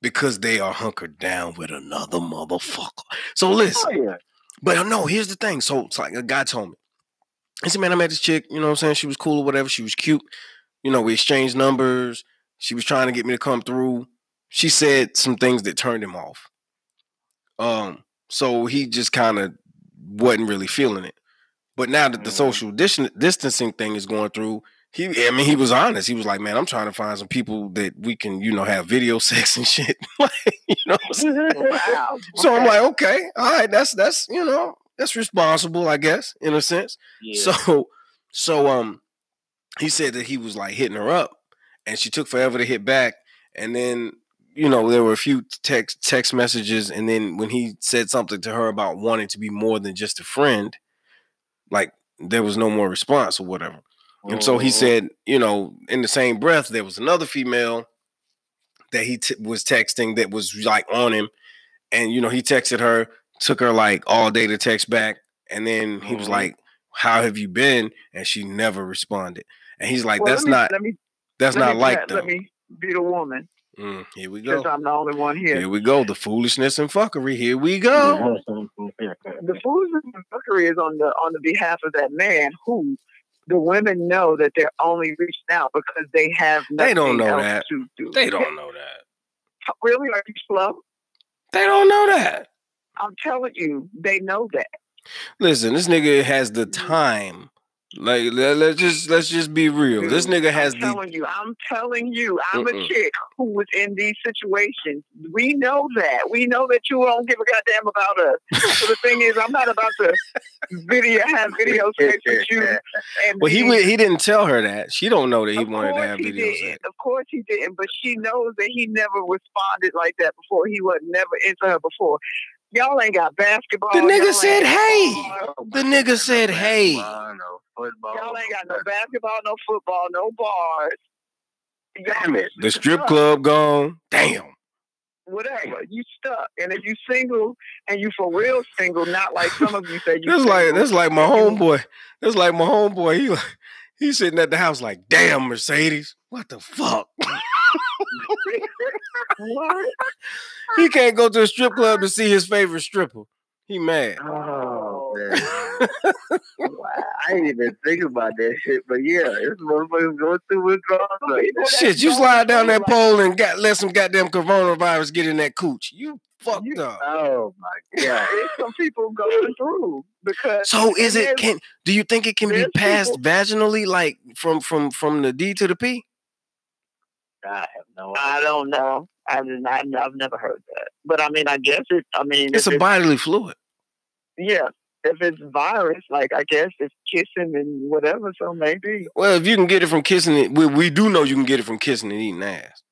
because they are hunkered down with another motherfucker. So oh, listen, oh yeah but no, here's the thing. So it's like a guy told me. He said, man, I met this chick, you know what I'm saying? She was cool or whatever. She was cute. You know, we exchanged numbers. She was trying to get me to come through. She said some things that turned him off. Um, so he just kind of wasn't really feeling it. But now that the Mhm. social dis- distancing thing is going through, he I mean, he was honest. He was like, Man, I'm trying to find some people that we can, you know, have video sex and shit. like, you know I'm wow So I'm like, okay, all right, that's that's you know, that's responsible, I guess, in a sense. Yeah. So so um he said that he was like hitting her up and she took forever to hit back. And then, you know, there were a few text text messages, and then when he said something to her about wanting to be more than just a friend, like there was no more response or whatever. And so he Mhm. said, you know, in the same breath, there was another female that he t- was texting that was like on him. And, you know, he texted her, took her like all day to text back. And then he was Mhm. like, How have you been? And she never responded. And he's like, Well, That's me, not let me that's not like them. let me be the woman Mm, here we since go. I'm the only one here. Here we go. The foolishness and fuckery. Here we go. the foolishness and fuckery is on the on the behalf of that man who the women know that they're only reaching out because they have nothing They don't know else that. to do. They don't know that. really are you slow? They don't know that. I'm telling you, they know that. Listen, this nigga has the time. Like let, us just let's just be real. This nigga has I'm the telling you, I'm telling you, I'm Mm-mm. a chick who was in these situations. We know that. We know that you don't give a goddamn about us. So the thing is, I'm not about to video have video sex with you. And Well, he he didn't tell her that. She don't know that he wanted to have video sex. Of course he didn't, but she knows that he never responded like that before. He was never into her before. Y'all ain't got basketball. The nigga said, "Hey." The nigga said, "Hey." Basketball, no football. Y'all ain't got no basketball, no football, no bars. Damn it. The strip club gone. Damn. Whatever. You stuck. And if you single and you for real single, not like some of you say you That's like single, that's like my homeboy. That's like my homeboy. He like he's sitting at the house like, damn Mercedes. What the fuck? what? he can't go to a strip club to see his favorite stripper. He mad. Oh man. I didn't even think about that shit, but yeah, this motherfucker's going through withdrawals. Like, Shit, you slide down that pole and got let some goddamn coronavirus get in that cooch. You fucked You- up. oh my god. There's some people going through because So is it can do you think it can be passed people- vaginally like from from from the D to the P? I have no I don't know. I didn't. I, I've never heard that. But I mean, I guess it. I mean, It's if a bodily fluid. yeah. If it's virus, like I guess it's kissing and whatever. So maybe. Well, if you can get it from kissing it, we, we do know you can get it from kissing and eating ass.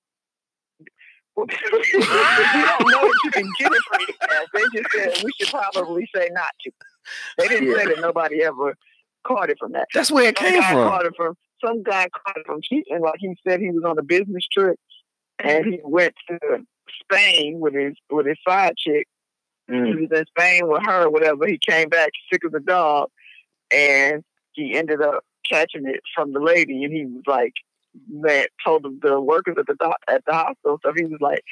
we don't know if you can get it from ass. They just said we should probably say not to. They didn't say that nobody ever caught it from that. That's where it Some came from. caught it from some guy caught it from cheating. Like he said, he was on a business trip and he went to Spain with his with his side chick. He Mm. was in Spain with her, whatever. He came back sick as a dog, and he ended up catching it from the lady. And he was like, man, told the, the workers at the doc, at the hospital. So he was like,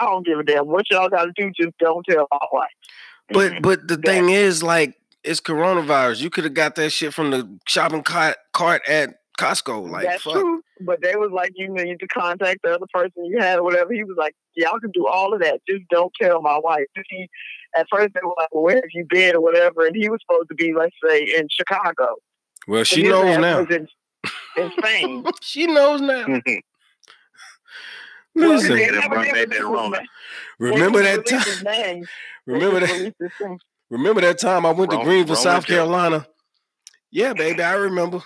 I don't give a damn what y'all got to do. Just don't tell my wife. But but the thing is, like, it's coronavirus. You could have got that shit from the shopping cart cart at Costco. Like, That's fuck. true. But they was like, you need to contact the other person you had or whatever. He was like, y'all can do all of that. Just don't tell my wife. He, at first they were like, well, where have you been or whatever? And he was supposed to be, let's say, in Chicago. Well, she his knows now. was In, in Spain. She knows now. Well, Listen, they Get him never run did that bit release wrong. his- remember that time? release his name. They Remember that? released his thing. Remember that time I went to Greenville, wrong South. Carolina? Yeah, baby, I remember.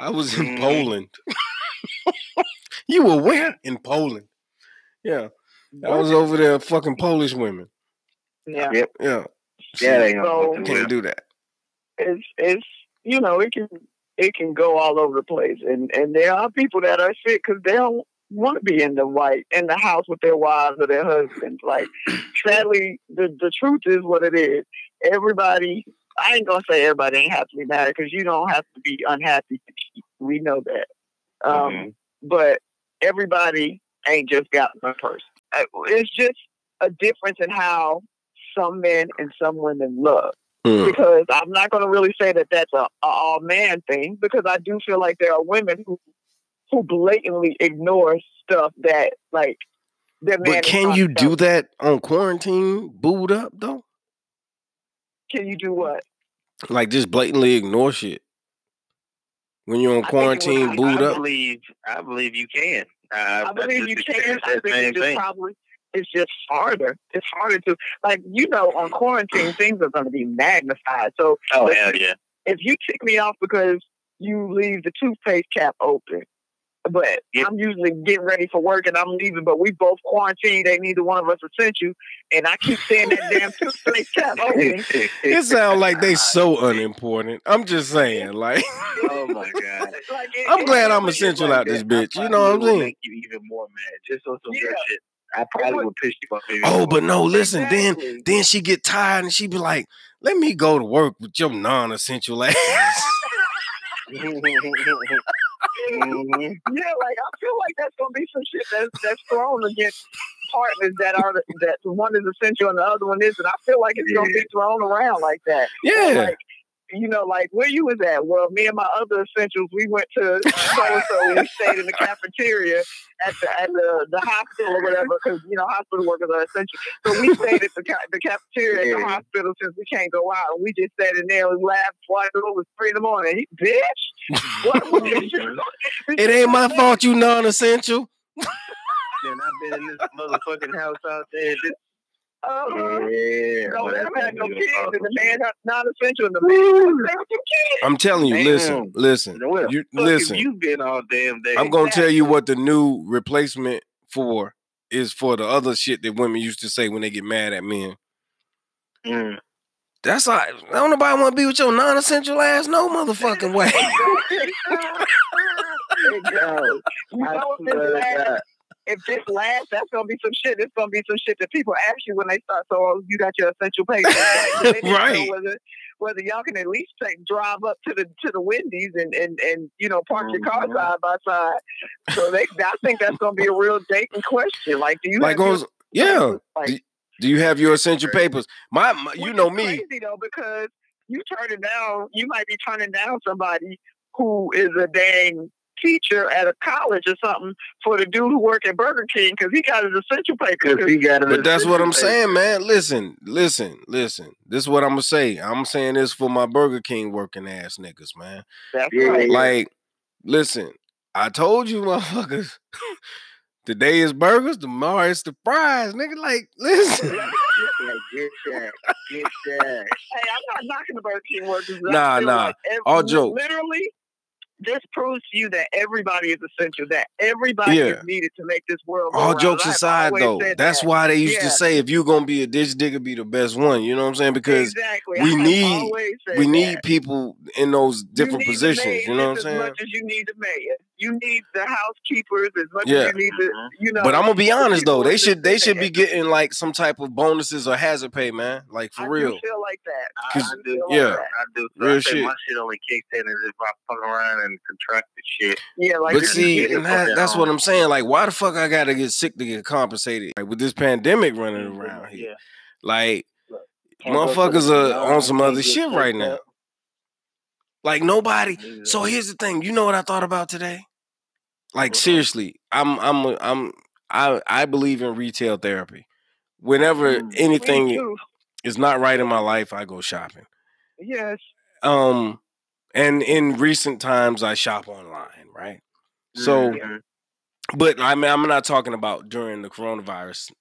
I was in Mhm. Poland. you were where? In Poland. Yeah. I was over there fucking Polish women. Yeah. Yep. Yeah. Yeah, they gonna So- Can't with do that. it's it's you know it can it can go all over the place and and there are people that are sick because they don't want to be in the white in the house with their wives or their husbands like sadly the the truth is what it is everybody i ain't gonna say everybody ain't have to be married because you don't have to be unhappy to cheat. We know that um Mhm. but everybody ain't just got one person Uh, it's just a difference in how some men and some women love Mm. because I'm not going to really say that that's a, a all man thing because I do feel like there are women who who blatantly ignore stuff that like their man. But can you do telling. that on quarantine, booed up though? Can you do what? Like just blatantly ignore shit. When you're on I think it would- quarantine, I- booed I up. believe I believe you can. Uh, I believe you can. I think same it's just thing. probably it's just harder. It's harder to like you know on quarantine things are going to be magnified. So Oh hell yeah. if you tick me off because you leave the toothpaste cap open, but Yep. I'm usually getting ready for work and I'm leaving, but we both quarantined, ain't neither one of us are sent you, and I keep saying that damn toothpaste cap open. It sounds like they so unimportant. I'm just saying, like oh my god. Like, it- I'm it- glad I'm essential Like out this that, I bitch. You know what I'm saying? Make you even more mad just on some good Yeah. shit. I probably would- would piss you off. even Oh, but no, listen, then then she get tired and she be like, let me go to work with your non-essential ass. Mhm. Yeah, like I feel like that's gonna be some shit that's that's thrown against partners that are that one is essential and the other one isn't. I feel like it's gonna be thrown around like that. yeah. Like, you know, like where you was at? Well, me and my other essentials, we went to so and so. We stayed in the cafeteria at the at the, the hospital or whatever, because you know hospital workers are essential. So we stayed at the ca- the cafeteria at the Yeah. hospital since we can't go out, and we just sat in there and laughed while it was three in the morning. He, bitch, what, what you- It ain't my fault you non-essential. Then I've been in this motherfucking house out there. This, Uh, yeah, no, well, they that's don't have no kids, and the man not not essential, and the man with your kids. I'm telling you, listen, Damn. listen. Well, You Fuck listen. if you been all damn day. I'm gonna tell you what the new replacement for is for the other shit that women used to say when they get mad at men. Mm. That's I Don't nobody want to be with your non-essential ass, no motherfucking way. There you go. You I know if this lasts, God. if this lasts, that's gonna be some shit. It's gonna be some shit that people ask you when they start. So oh, you got your essential pay, They need to know Right. Whether whether y'all can at least take drive up to the to the Wendy's and and and you know park your car Mhm. side by side. So they, I think that's gonna be a real dating question. Like, do you like your- yeah. like Do you have your essential papers? My, my you know me. crazy though, because you turn it down, you might be turning down somebody who is a dang teacher at a college or something for the dude who work at Burger King because he got his essential Because he got But that's what I'm saying, man. Listen, listen, listen. This is what I'm gonna say. I'm saying this for my Burger King working ass niggas, man. That's Yeah, right. Like, listen, I told you, motherfuckers. Today is burgers, tomorrow it's the fries, nigga. Like, listen. get that, get that. Hey, I'm not knocking the Burger King workers. Nah, nah. like ev- All jokes. Literally, this proves to you that everybody is essential. That everybody Yeah. is needed to make this world. All jokes aside, though, that's that. why they used Yeah. to say if you're gonna be a ditch digger, be the best one. You know what I'm saying? Because exactly. we I need- we need that. people in those different the positions. You know what I'm saying? As much as you need the mayor, you need the housekeepers as much Yeah. as you need the, you know. But I'm gonna be honest though, they should they should be getting like some type of bonuses or hazard pay, man. Like I for do real. feel like that. I, 'Cause- I do feel yeah. like that. I do. So Real I say shit. my shit only kicks in if I fuck around and contract the shit. Yeah, like But see, and that, that that's what. I'm saying. Like, why the fuck I gotta get sick to get compensated? Like with this pandemic running mm-hmm. around here, Yeah. like Can't go to the motherfuckers are on some other shit right now. Like nobody. So here's the thing. You know what I thought about today? Like seriously, I'm I'm I'm I I believe in retail therapy. Whenever Mm. Anything is not right in my life, I go shopping. Yes. Um, and in recent times, I shop online, right? So, Mhm. but I mean, I'm not talking about during the coronavirus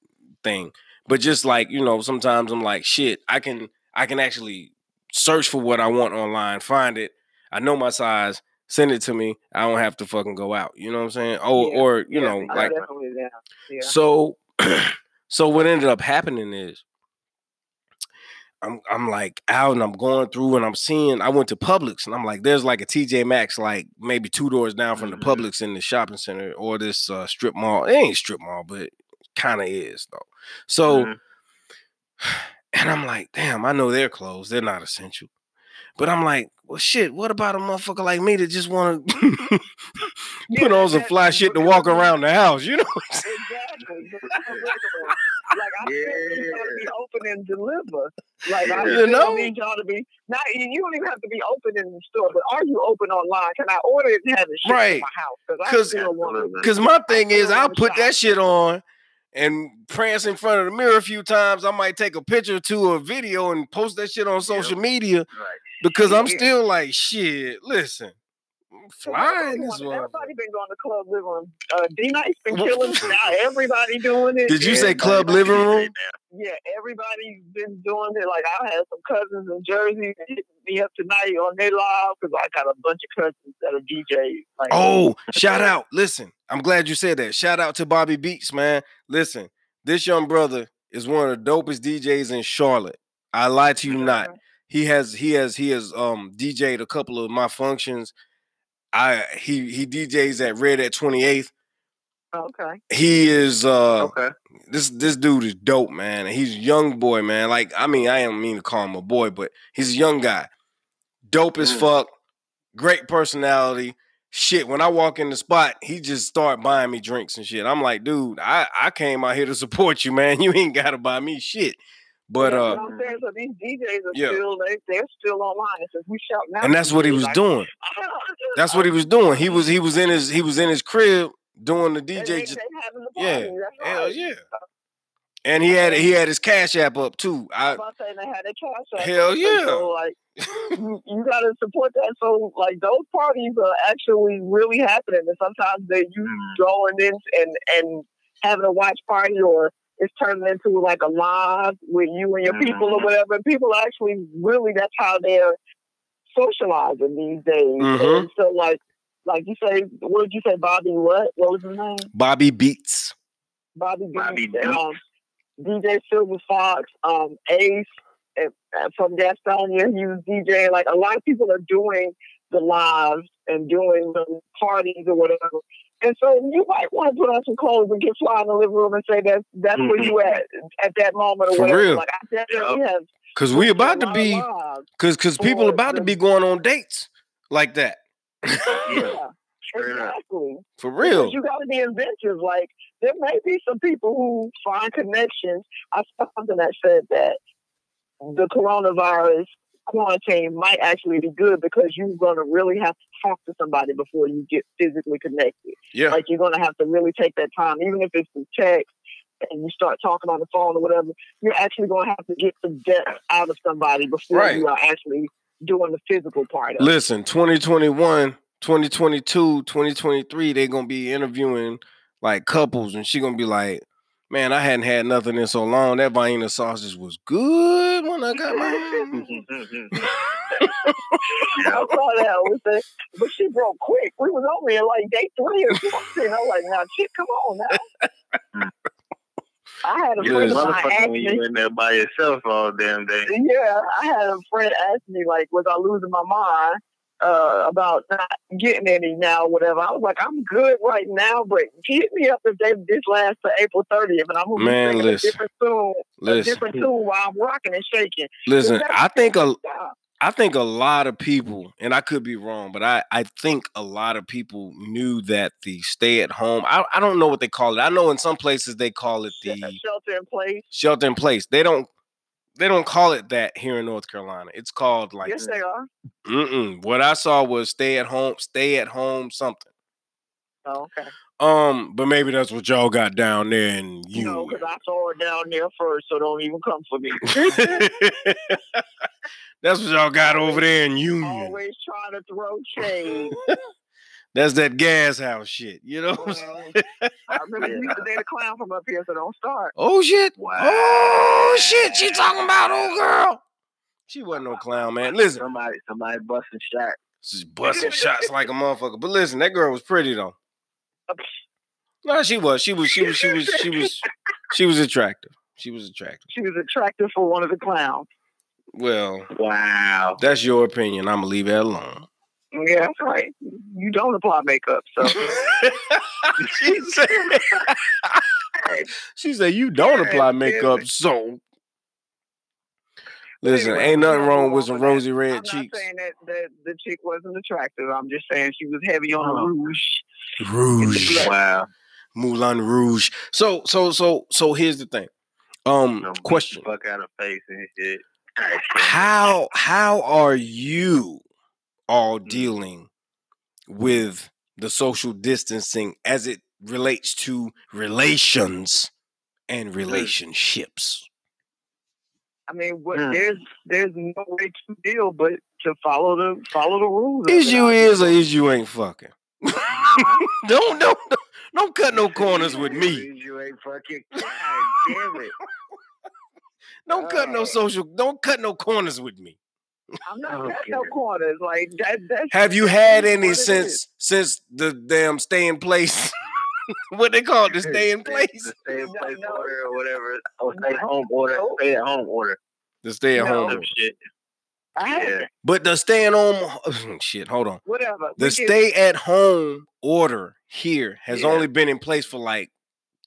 thing, but just like you know, sometimes I'm like, shit, I can I can actually search for what I want online, find it. I know my size, send it to me. I don't have to fucking go out. You know what I'm saying? Oh, Yeah, or you Yeah, know, I'm like. Yeah. so. so what ended up happening is. I'm I'm like out and I'm going through and I'm seeing I went to Publix and I'm like there's like a TJ Maxx like maybe two doors down from Mhm. the Publix in the shopping center or this uh, strip mall. It ain't strip mall, but kind of is though. So Mhm. and I'm like, damn, I know they're closed. They're not essential. But I'm like, well, shit. What about a motherfucker like me that just want to Yeah, put on some fly shit to walk around the house? You know? Exactly. Because I'm regular. like I still need y'all to be open and deliver. Like I You still know? need y'all to be not. You don't even have to be open in the store, but are you open online? Can I order it and have it shipped Right. to my house? Because I 'Cause- still want to. Absolutely. Because my thing is, I'll put shop. that shit on and prance in front of the mirror a few times. I might take a picture or two or a video and post that shit on social media Right. Because I'm still like, shit, listen, I'm flying this one. Everybody been going to club living room. Uh, D Nice been killing. now everybody doing it. Did you say club living room? Yeah, everybody's been doing it. Like I had some cousins in Jersey hitting me up tonight on their live because I got a bunch of cousins that are DJs. Like, Oh, shout out. Listen, I'm glad you said that. Shout out to Bobby Beats, man. Listen, this young brother is one of the dopest DJs in Charlotte. I lie to you not. He has he has he has um DJ'd a couple of my functions. I he he DJs at Red at 28th. Okay. He is uh Okay. this this dude is dope, man. He's a young boy, man. Like, I mean, I don't mean to call him a boy, but he's a young guy. Dope as Mm. fuck, great personality. Shit, when I walk in the spot, he just start buying me drinks and shit. I'm like, dude, I, I came out here to support you, man. You ain't gotta buy me shit. But uh, you know what I'm saying? so these DJs are Yeah. still they, they're still online. Says we shout now. and that's what he was doing. That's what he was doing. He was he was in his he was in his crib doing the DJ. they, they the yeah. Hell right. yeah. And he had he had his cash app up too. I I'm about saying they had a cash. App Hell up, yeah. So like you, you gotta support that. So like those parties are actually really happening, and sometimes they you Mm. going in and and having a watch party or it's turning into like a live with you and your people or Mhm. whatever. And people actually really that's how they're socializing these days. Mhm. And so like like you say, what did you say, Bobby? What? What was his name? Bobby Beats. Bobby, Bobby Beats, Duke. um, DJ Silver Fox, um, Ace uh, uh, from Gastonia. He was DJing. Like a lot of people are doing the lives and doing the parties or whatever. And so you might want to put on some clothes and get fly in the living room and say that that's where mm-hmm. you at at that moment or For whatever. real. Like I definitely have. Cause we about to be cause cause people about to be going on dates like that. Yeah. Exactly. For Because real. You got to be inventive. Like there may be some people who find connections. I saw something that said that the coronavirus quarantine might actually be good because you're going to really have to talk to somebody before you get physically connected. Yeah. Like you're going to have to really take that time, even if it's through text and you start talking on the phone or whatever. You're actually going to have to get some depth out of somebody before Right. you are actually doing the physical part of. Listen, 2021, 2022, 2023, they're gonna be interviewing like couples, and she gonna be like, Man, I hadn't had nothing in so long. That Vienna sausage was good when I got my I saw that. I was saying, but she broke quick. We was only in like day three or something. I was like, now, chick, come on now. I had a You friend of mine Motherfucker, ask when me. you in there by yourself all damn day. Yeah, I had a friend ask me like, was I losing my mind uh, about not getting any now, whatever. I was like, I'm good right now, but hit me up if they this lasts to April 30th, and I'm gonna Man, be listen. a different tune, a different tune while I'm rocking and shaking. listen. I think a. I think a lot of people, and I could be wrong, but I, I think a lot of people knew that the stay at home. I, I don't know what they call it. I know in some places they call it the shelter in place. shelter in place. They don't they don't call it that here in North Carolina. It's called like yes, they are. mm-mm. what I saw was stay at home, stay at home something. Oh, okay. Um, but maybe that's what y'all got down there in you. No, because I saw it down there first, so don't even come for me. that's what y'all got over there in Union. Always trying to throw shade. That's that gas house shit. You know what I'm saying? Well, I remember you used to date a clown from up here, so don't start. Oh shit. Wow. Oh shit. She talking about old girl. She wasn't no clown, man. Listen, Somebody, somebody busting shots. she's busting shots like a motherfucker. But listen, that girl was pretty though. No, she was. She was. She was. She was. She was. She was attractive. She was attractive. She was attractive for one of the clowns. Well, Wow. that's your opinion. I'm gonna leave that alone. Yeah, that's right. You don't apply makeup, so she said. she said you don't apply makeup, so. Listen, Anyway, ain't nothing wrong with some going rosy I'm red not cheeks. saying that, that the chick wasn't attractive. I'm just saying she was heavy on the Oh. rouge. Rouge. Wow. Moulin Rouge. So so so so here's the thing. Um Gonna beat the question. Fuck out of face and shit. How how are you all Mm. dealing with the social distancing as it relates to relations and relationships? I mean, what Hmm. there's there's no way to deal but to follow the follow the rules. of Is it. you is or is you ain't fucking? don't don't don't don't cut no corners with me. You ain't fucking. God damn it. Don't cut no Oh. social. Don't cut no corners with me. I'm not Okay. cutting no corners. Like that. That's Have you had any since since the damn stay in place? what they call it, the stay in place? The stay in No, place no. order or whatever. Oh, or stay No. home order. No. Stay at home order. The stay at home. Some shit. I haven't. Yeah. But the staying home oh, shit, hold on. Whatever. The stay at home order here has Yeah. only been in place for like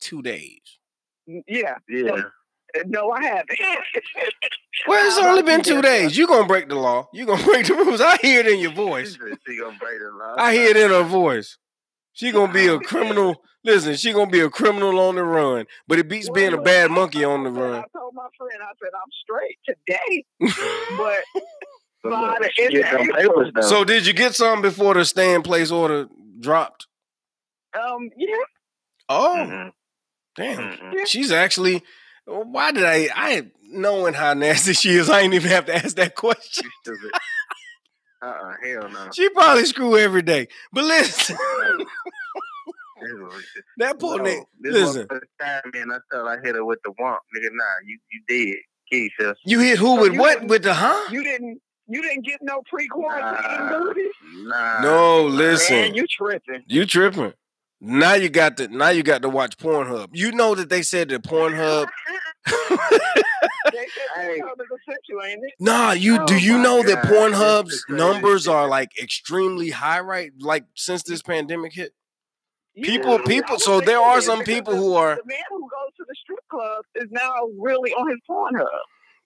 two days. Yeah. Yeah. No, I haven't. Well, it's only been two days. You're gonna break the law. You're gonna break the rules. I hear it in your voice. said she gonna break the law. I hear it in her voice. She gonna be a criminal. Listen, she gonna be a criminal on the run. But it beats being a bad monkey on the run. I told my friend, I said I'm straight today, but But by the end get of some April- papers. So did you get some before the stay in place order dropped? um, yeah, Oh, Mhm, damn. mhm. She's actually. Why did I? I knowing how nasty she is, I ain't even have to ask that question. Stupid. Uh-uh, hell no. She probably screw every day. But listen, that poor no, nigga. Listen, first time, man. I thought I hit her with the womp, nigga. Nah, you you did, Keisha. you hit who So with what? With the huh? you didn't, you didn't get no pre-quarantine Nah. booty. Nah. No, Man, listen. you tripping? You tripping. Now you got to now you got to watch Pornhub. You know that they said that Pornhub. They said Hey. Pornhub is essential, ain't it? nah, you Oh do you my know that Pornhub's this is crazy numbers are like extremely high right like since this pandemic hit? Yeah, People- I people- so there are some people who are The man who goes to the strip club is now really on his Pornhub.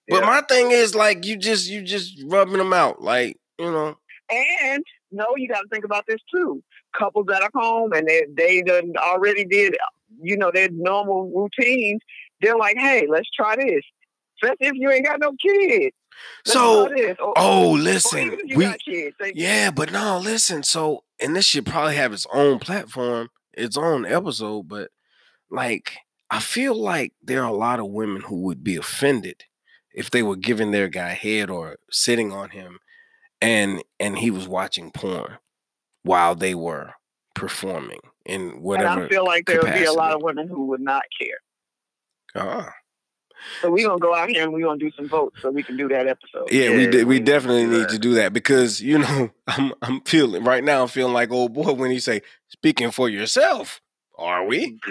But Yeah. my thing is like you just you just rubbing them out, like you know. And no, you got to think about this too. Couples that are home and they they done already did you know their normal routines. They're like, hey, let's try this. Especially if you ain't got no kids. Let's So. Or- oh, listen, even if you we kids, yeah, but no, listen. So, and this should probably have its own platform, its own episode. But like, I feel like there are a lot of women who would be offended if they were giving their guy head or sitting on him, and and he was watching porn while they were performing in whatever. and whatever. I feel like there would be a lot of women who would not care. Ah. So we're gonna go out here and we're gonna do some votes so we can do that episode. Yeah, we de- we we need to definitely do need to do that because you know I'm I'm feeling right now I'm feeling like old boy when he say speaking for yourself. Are we?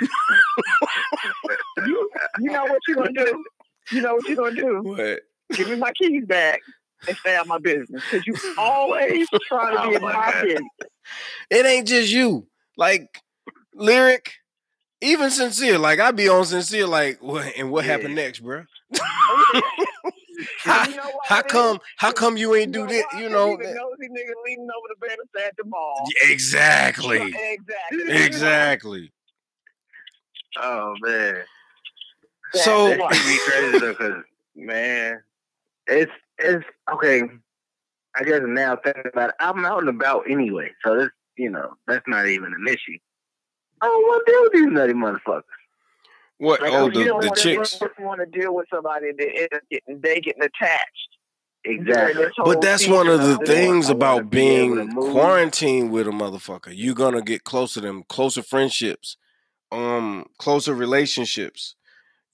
You, you know what you're gonna do? You know what you're gonna do? What? Give me my keys back and stay out my business. Because you always try to be Oh in my my business. It ain't just you. Like lyric, even sincere. Like I be on sincere. Like what? And what happened next, bro? Oh, how, you know how come? How come you ain't do know this? You know. he the nosy nigga leaning over the bed at the mall. Yeah, Exactly. Exactly. Exactly. Oh man, So that crazy though, cause man, it's it's okay. I guess now thinking about it, I'm out and about anyway, so this you know that's not even an issue. I don't want to deal with these nutty motherfuckers. what? Like, Oh, you the don't the wanna- chicks. You don't want to deal with somebody that end up getting they getting attached. Exactly. But that's one of the things about being to move. quarantined with a motherfucker. You're gonna get closer to them, closer friendships, um, closer relationships.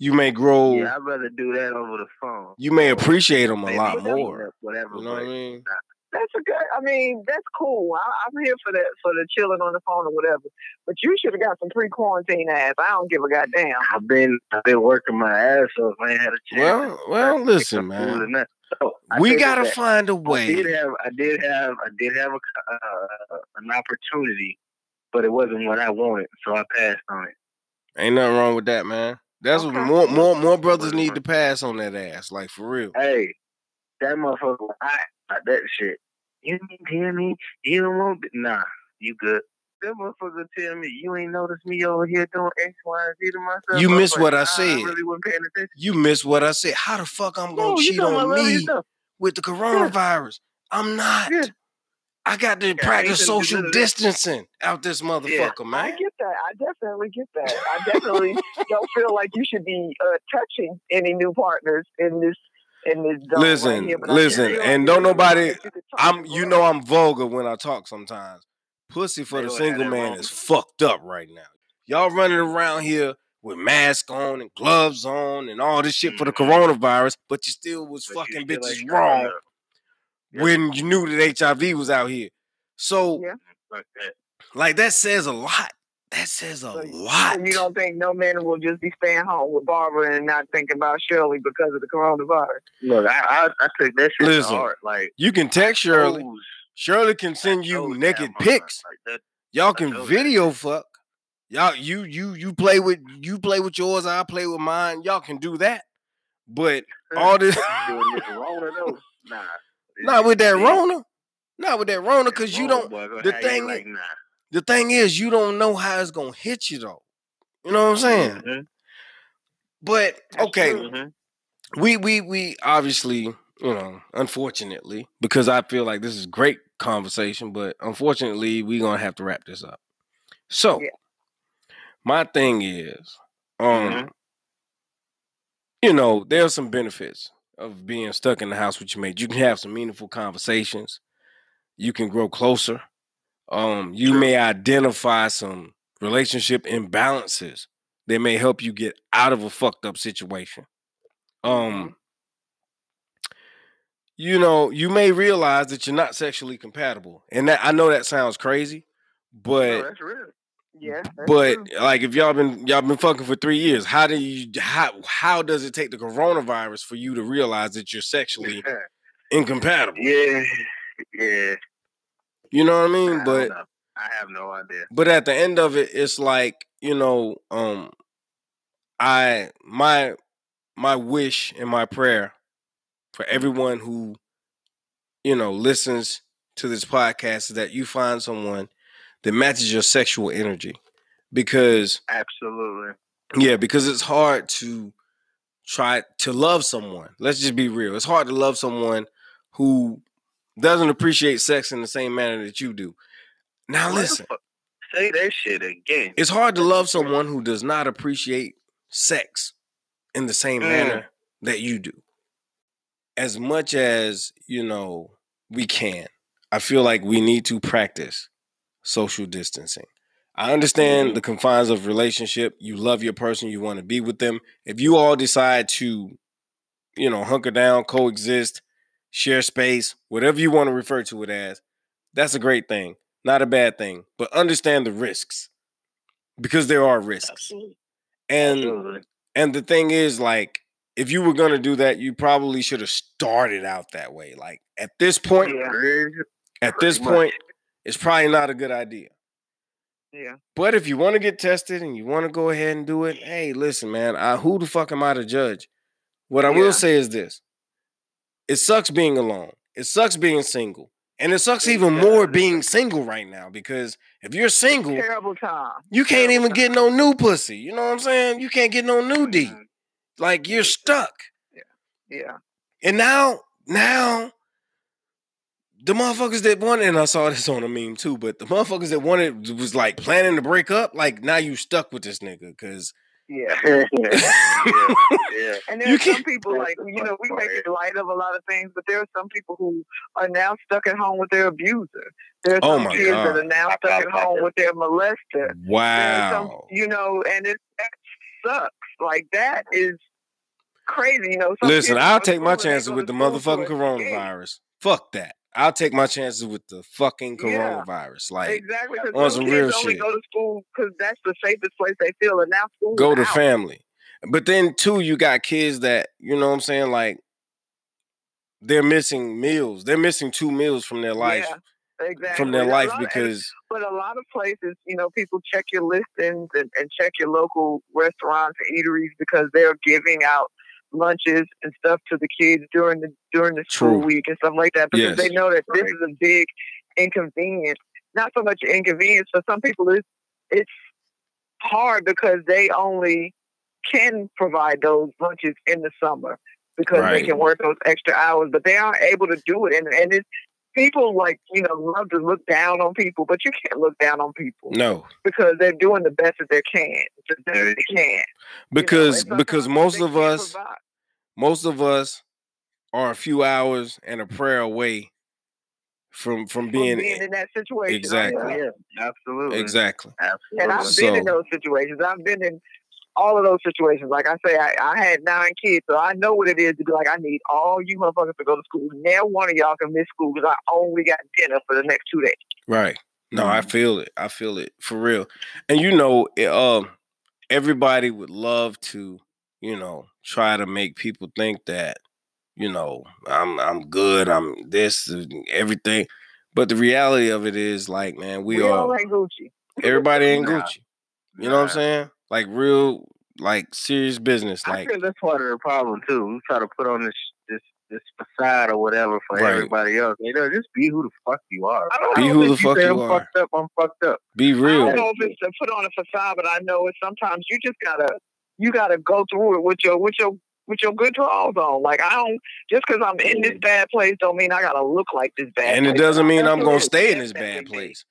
You may grow. Yeah, I'd rather do that over the phone. You may appreciate them a Maybe lot more. Whatever. You know what I mean? That's a good. I mean, that's cool. I, I'm here for that, for the chilling on the phone or whatever. But you should have got some pre-quarantine ass. I don't give a goddamn. I've been I've been working my ass off. I ain't had a chance. Well, well, listen, pick up food man. So, We gotta that find a I did way. have I did have I did have a, uh, an opportunity, but it wasn't what I wanted, so I passed on it. Ain't nothing wrong with that, man. That's what more more more brothers need to pass on that ass, like for real. Hey, that motherfucker, I, I that shit. You didn't tell me you don't want. Nah, you good. That motherfucker tell me you ain't noticed me over here doing X, Y, and Z to myself. You missed what I said. I really wasn't paying attention. You missed what I said. How the fuck I'm gonna you cheat on me with the coronavirus? I'm not. Yeah. I got to I practice ain't finna do social none of that. distancing out this motherfucker, I man. I get that. I definitely get that. I definitely don't feel like you should be uh, touching any new partners in this in this zone Listen, right here. Listen, and like don't nobody- I'm you know I'm vulgar when I talk sometimes. Pussy for They the single man is fucked up right now. Y'all running around here with mask on and gloves on and all this shit for the Mhm. coronavirus, but you still was But fucking bitches ain't wrong. Yeah. when you knew that HIV was out here. So Yeah. Like that. says a lot. That says a So- lot. You don't think no man will just be staying home with Barbara and not thinking about Shirley because of the coronavirus? Look, I I, I took that shit Listen, to heart. Like You can text Shirley. those- Shirley can send you naked pics. Like. Y'all can told video fuck. Y'all you you you play with you play with yours, I play with mine. Y'all can do that. But all this doing this Rona though. Nah. Not with that Rona. Not with that Rona, cause you don't the thing like, nah. the thing is you don't know how it's gonna hit you though. You know what I'm saying? Mhm, But okay, mhm. we we we obviously you know unfortunately because i feel like this is great conversation but unfortunately we're gonna have to wrap this up so Yeah. my thing is um Mhm. you know there are some benefits of being stuck in the house with your mate. You can have some meaningful conversations. You can grow closer. Um you may identify some relationship imbalances that may help you get out of a fucked up situation. Um you know you may realize that you're not sexually compatible and that i know that sounds crazy No, but that's real. Yeah. but true. like if y'all been y'all been fucking for three years how do you how how does it take the coronavirus for you to realize that you're sexually incompatible yeah, yeah. you know what i I mean don't but know. I have no idea. but at the end of it it's like you know um i my my wish and my prayer for everyone who you know listens to this podcast is that you find someone that matches your sexual energy. Because Absolutely. yeah, because it's hard to try to love someone. Let's just be real. It's hard to love someone who doesn't appreciate sex in the same manner that you do. Now listen. Say that shit again. it's hard to love someone who does not appreciate sex in the same Mm. manner that you do. As much as, you know, we can. I feel like we need to practice social distancing. I understand the confines of relationship. You love your person, you want to be with them. If you all decide to, you know, hunker down, coexist, share space, whatever you want to refer to it as, that's a great thing. Not a bad thing. But understand the risks. Because there are risks. Absolutely. And Absolutely. and the thing is, like, if you were gonna do that, you probably should have started out that way. Like at this point, Yeah. at this point, it's probably not a good idea. Yeah. But if you want to get tested and you want to go ahead and do it, hey, listen, man, I, who the fuck am I to judge? What I Yeah. will say is this: it sucks being alone. It sucks being single, and it sucks even more being single right now because if you're single, Terrible time. you can't terrible even time. get no new pussy. You know what I'm saying? You can't get no new D. Like you're stuck. Yeah. Yeah. And now, now, the motherfuckers that wanted, and I saw this on a meme too, but the motherfuckers that wanted was like planning to break up. Like now you stuck with this nigga because Yeah. yeah. yeah. And You there's can't- some people like you know we make part. light of a lot of things, but there are some people who are now stuck at home with their abuser. There are Oh some my kids that are now stuck at home with their molester. There are some, wow. you know, and it that sucks. Like that is crazy. You know, some Listen, I'll take my school and they chances with the school motherfucking coronavirus. Fuck that. I'll take my chances with the fucking Yeah. coronavirus. Like, Exactly, on some real shit. go to school because that's the safest place they feel, and now school go to out. family. But then too, you got kids that, you know what I'm saying, like they're missing meals. They're missing two meals from their life. Yeah, exactly. From their life lot of- because But a lot of places, you know, people check your listings and, and check your local restaurants and eateries because they're giving out lunches and stuff to the kids during the during the school True. week and stuff like that because Yes. they know that this Right. is a big inconvenience. Not so much inconvenience for some people. It's it's hard because they only can provide those lunches in the summer because they can work those extra hours, but they aren't able to do it. And and it's people like you know love to look down on people, but you can't look down on people no. because they're doing the best that they can, the best that they can. you know, Because because most of us provide. Most of us are a few hours and a prayer away from from From being, being in that situation. Exactly. Yeah. Absolutely. exactly. Absolutely. And I've been in those situations. I've been in all of those situations. Like I say, I, I had nine kids, so I know what it is to be like, I need all you motherfuckers to go to school. Now one of y'all can miss school because I only got dinner for the next two days. Right. No, I Mhm. feel it. I feel it for real. And you know, it, um, everybody would love to, you know, try to make people think that, you know, I'm I'm good. I'm this uh, everything. But the reality of it is, like, man, we, all are ain't Gucci. everybody ain't Nah. Gucci. You know what I'm saying? Like real, like serious business. I Like, feel that's part of the problem too. We try to put on this this this facade or whatever for Right. everybody else. You know, just be who the fuck you are. I don't Be know who if the it's- fuck say you I'm are. fucked up. I'm fucked up. Be real. I don't know if it's to put on a facade, but I know it's sometimes you just gotta you gotta go through it with your with your with your good drawers on. Like I don't just because I'm in this bad place don't mean I gotta look like this bad. and it place. doesn't mean I'm gonna stay in this bad place.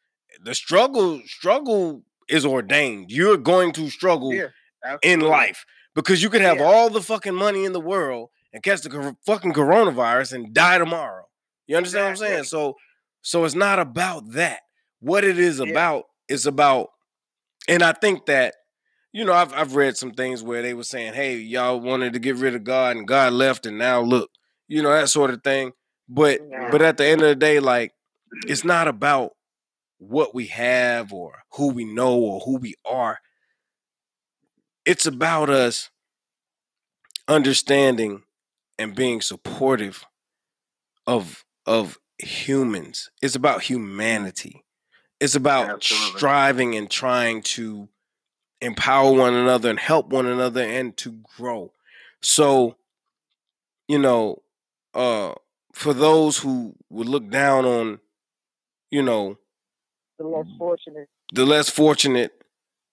The struggle, struggle is ordained. You're going to struggle Yeah, in life because you could have Yeah. all the fucking money in the world and catch the fucking coronavirus and die tomorrow. You understand what I'm saying? So, so it's not about that. What it is Yeah. about is about, and I think that you know I've I've read some things where they were saying, "Hey, y'all wanted to get rid of God and God left, and now look, you know that sort of thing." But Yeah. but at the end of the day, like it's not about what we have or who we know or who we are. It's about us understanding and being supportive of of humans. It's about humanity. It's about Absolutely. striving and trying to empower one another and help one another and to grow. So, you know, uh for those who would look down on, you know, The less fortunate. the less fortunate,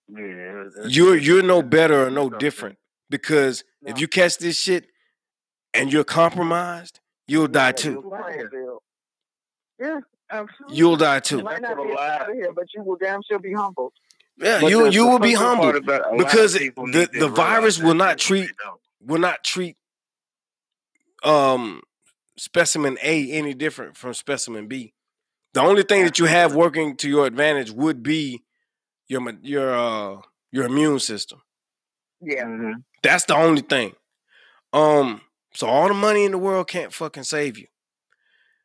Yeah, you're you're no better or no different because if you catch this shit and you're compromised, you'll die too. you'll. Yeah, absolutely. You'll die You too. might not be out of here, but you will damn sure be humbled. Yeah, But you you will be fucked up part humbled about a lot of because the- the virus will not treat- will not treat um specimen A any different from specimen B. The only thing that you have working to your advantage would be your your uh your immune system. Yeah. Mhm. That's the only thing. Um so all the money in the world can't fucking save you.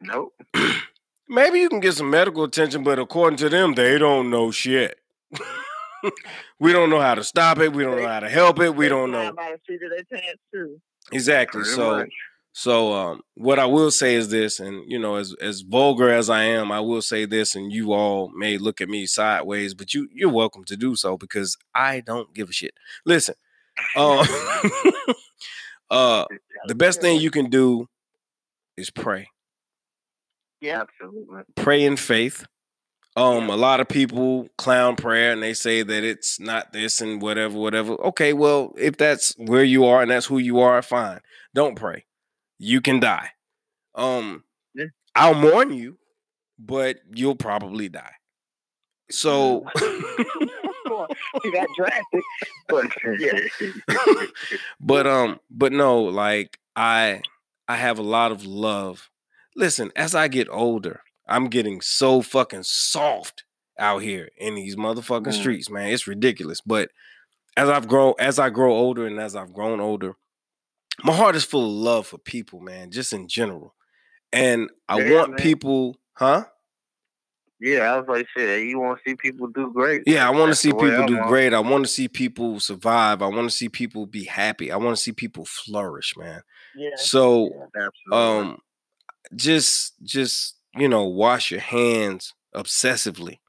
Nope. Maybe you can get some medical attention, but according to them, they don't know shit. we don't know how to stop it. We don't know how to help it. We don't know By the seat of their pants too. exactly. So, so um, what I will say is this, and you know, as as vulgar as I am, I will say this, and you all may look at me sideways, but you you're welcome to do so because I don't give a shit. Listen, uh, uh, the best thing you can do is pray. Yeah. Absolutely. pray in faith. Um, a lot of people clown prayer and they say that it's not this and whatever, whatever. Okay, well, if that's where you are and that's who you are, fine. Don't pray. You can die. Um, Yeah. I'll mourn you, but you'll probably die. So got drastic. But Yeah. but um but no like i i have a lot of love listen as i get older i'm getting so fucking soft out here in these motherfucking Mm. streets man it's ridiculous but as i've grown as i grow older and as i've grown older my heart is full of love for people man just in general and i Yeah, want man. people huh yeah, I was like, shit, you want to see people do great? Yeah, I want to see people I do want. great. I want to see people survive. I want to see people be happy. I want to see people flourish, man. Yeah. So, Absolutely. um, just just you know, wash your hands obsessively.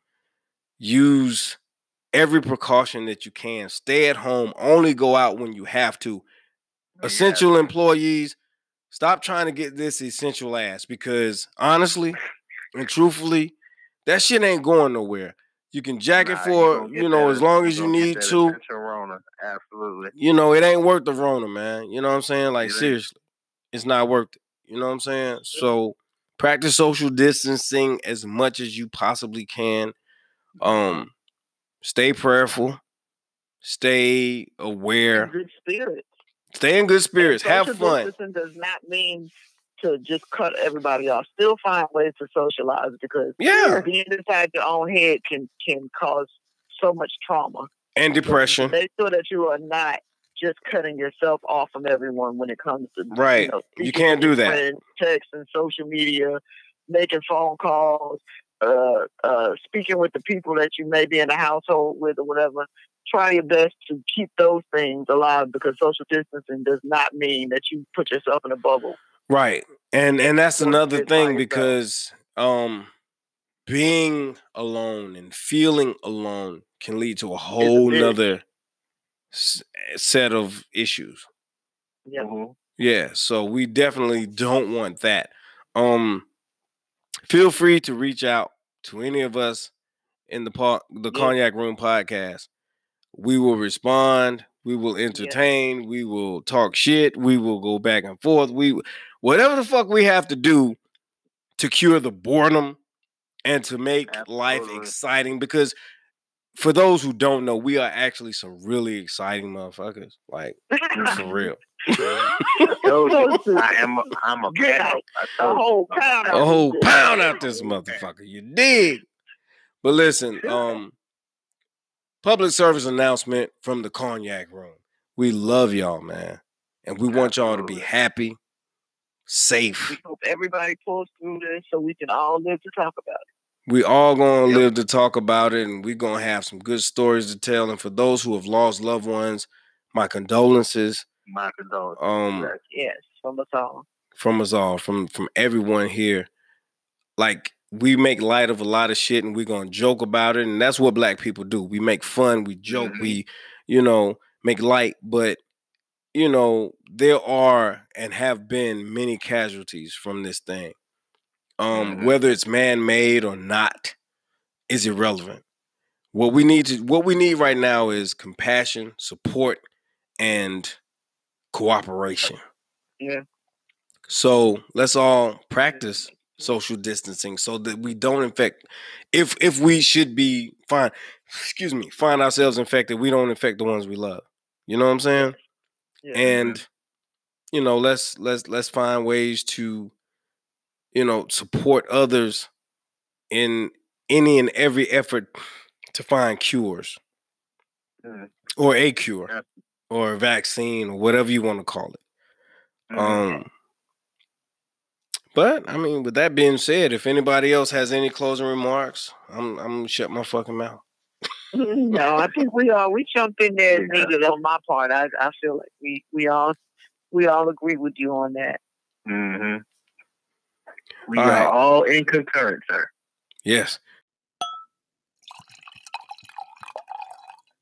Use every precaution that you can. Stay at home. Only go out when you have to. Yeah. Essential employees, stop trying to get this essential ass because honestly and truthfully, that shit ain't going nowhere. You can jack it for you know that- as long as you gonna need to. Rona. Absolutely. You know, it ain't worth the Rona, man. You know what I'm saying? Like It seriously, it's not worth it. You know what I'm saying? So practice social distancing as much as you possibly can. Um, stay prayerful, stay aware, In good spirits. stay in good spirits, have Social fun. distancing does not mean to just cut everybody off. Still find ways to socialize because Yeah, being inside your own head can can cause so much trauma. and depression. Make sure that you are not just cutting yourself off from everyone when it comes to Right. You, know, You can't do that. friends, Text and social media, making phone calls, uh, uh, speaking with the people that you may be in the household with or whatever. Try your best to keep those things alive because social distancing does not mean that you put yourself in a bubble. Right. And and that's another thing because um being alone and feeling alone can lead to a whole nother set of issues. Yeah. Mhm. Yeah, so we definitely don't want that. Um feel free to reach out to any of us in the part the Yeah. cognac room podcast. We will respond, we will entertain, we will talk shit, we will go back and forth. We whatever the fuck we have to do to cure the boredom and to make life exciting because for those who don't know, we are actually some really exciting motherfuckers. Like for real. I am. I'm A, I'm a Get out. I a told you. whole pound. a whole pound out this motherfucker. You dig? But listen, um, public service announcement from the cognac room. We love y'all, man, and we want y'all to be happy, safe. We hope everybody pulls through this so we can all live to talk about it. We all gonna Yep. live to talk about it, and we gonna have some good stories to tell. And for those who have lost loved ones, my condolences. My condolences. Um, Yes, from us all. from us all, from from everyone here. Like we make light of a lot of shit and we're gonna joke about it. And that's what black people do. We make fun, we joke, Mhm. we, you know, make light, but you know, there are and have been many casualties from this thing. Um, Mhm. whether it's man-made or not, is irrelevant. What we need to what we need right now is compassion, support, and cooperation. Yeah. So let's all practice social distancing so that we don't infect if if we should be fine excuse me find ourselves infected we don't infect the ones we love you know what i'm saying Yeah. and you know let's let's let's find ways to you know support others in any and every effort to find cures Mhm. or a cure Yeah. or a vaccine or whatever you want to call it Mhm. um but i mean with that being said if anybody else has any closing remarks i'm i'm gonna shut my fucking mouth no, I think we all we jumped in there Yeah. needed on my part. I I feel like we we all we all agree with you on that. Mhm. We All are right. all in concurrence, sir. yes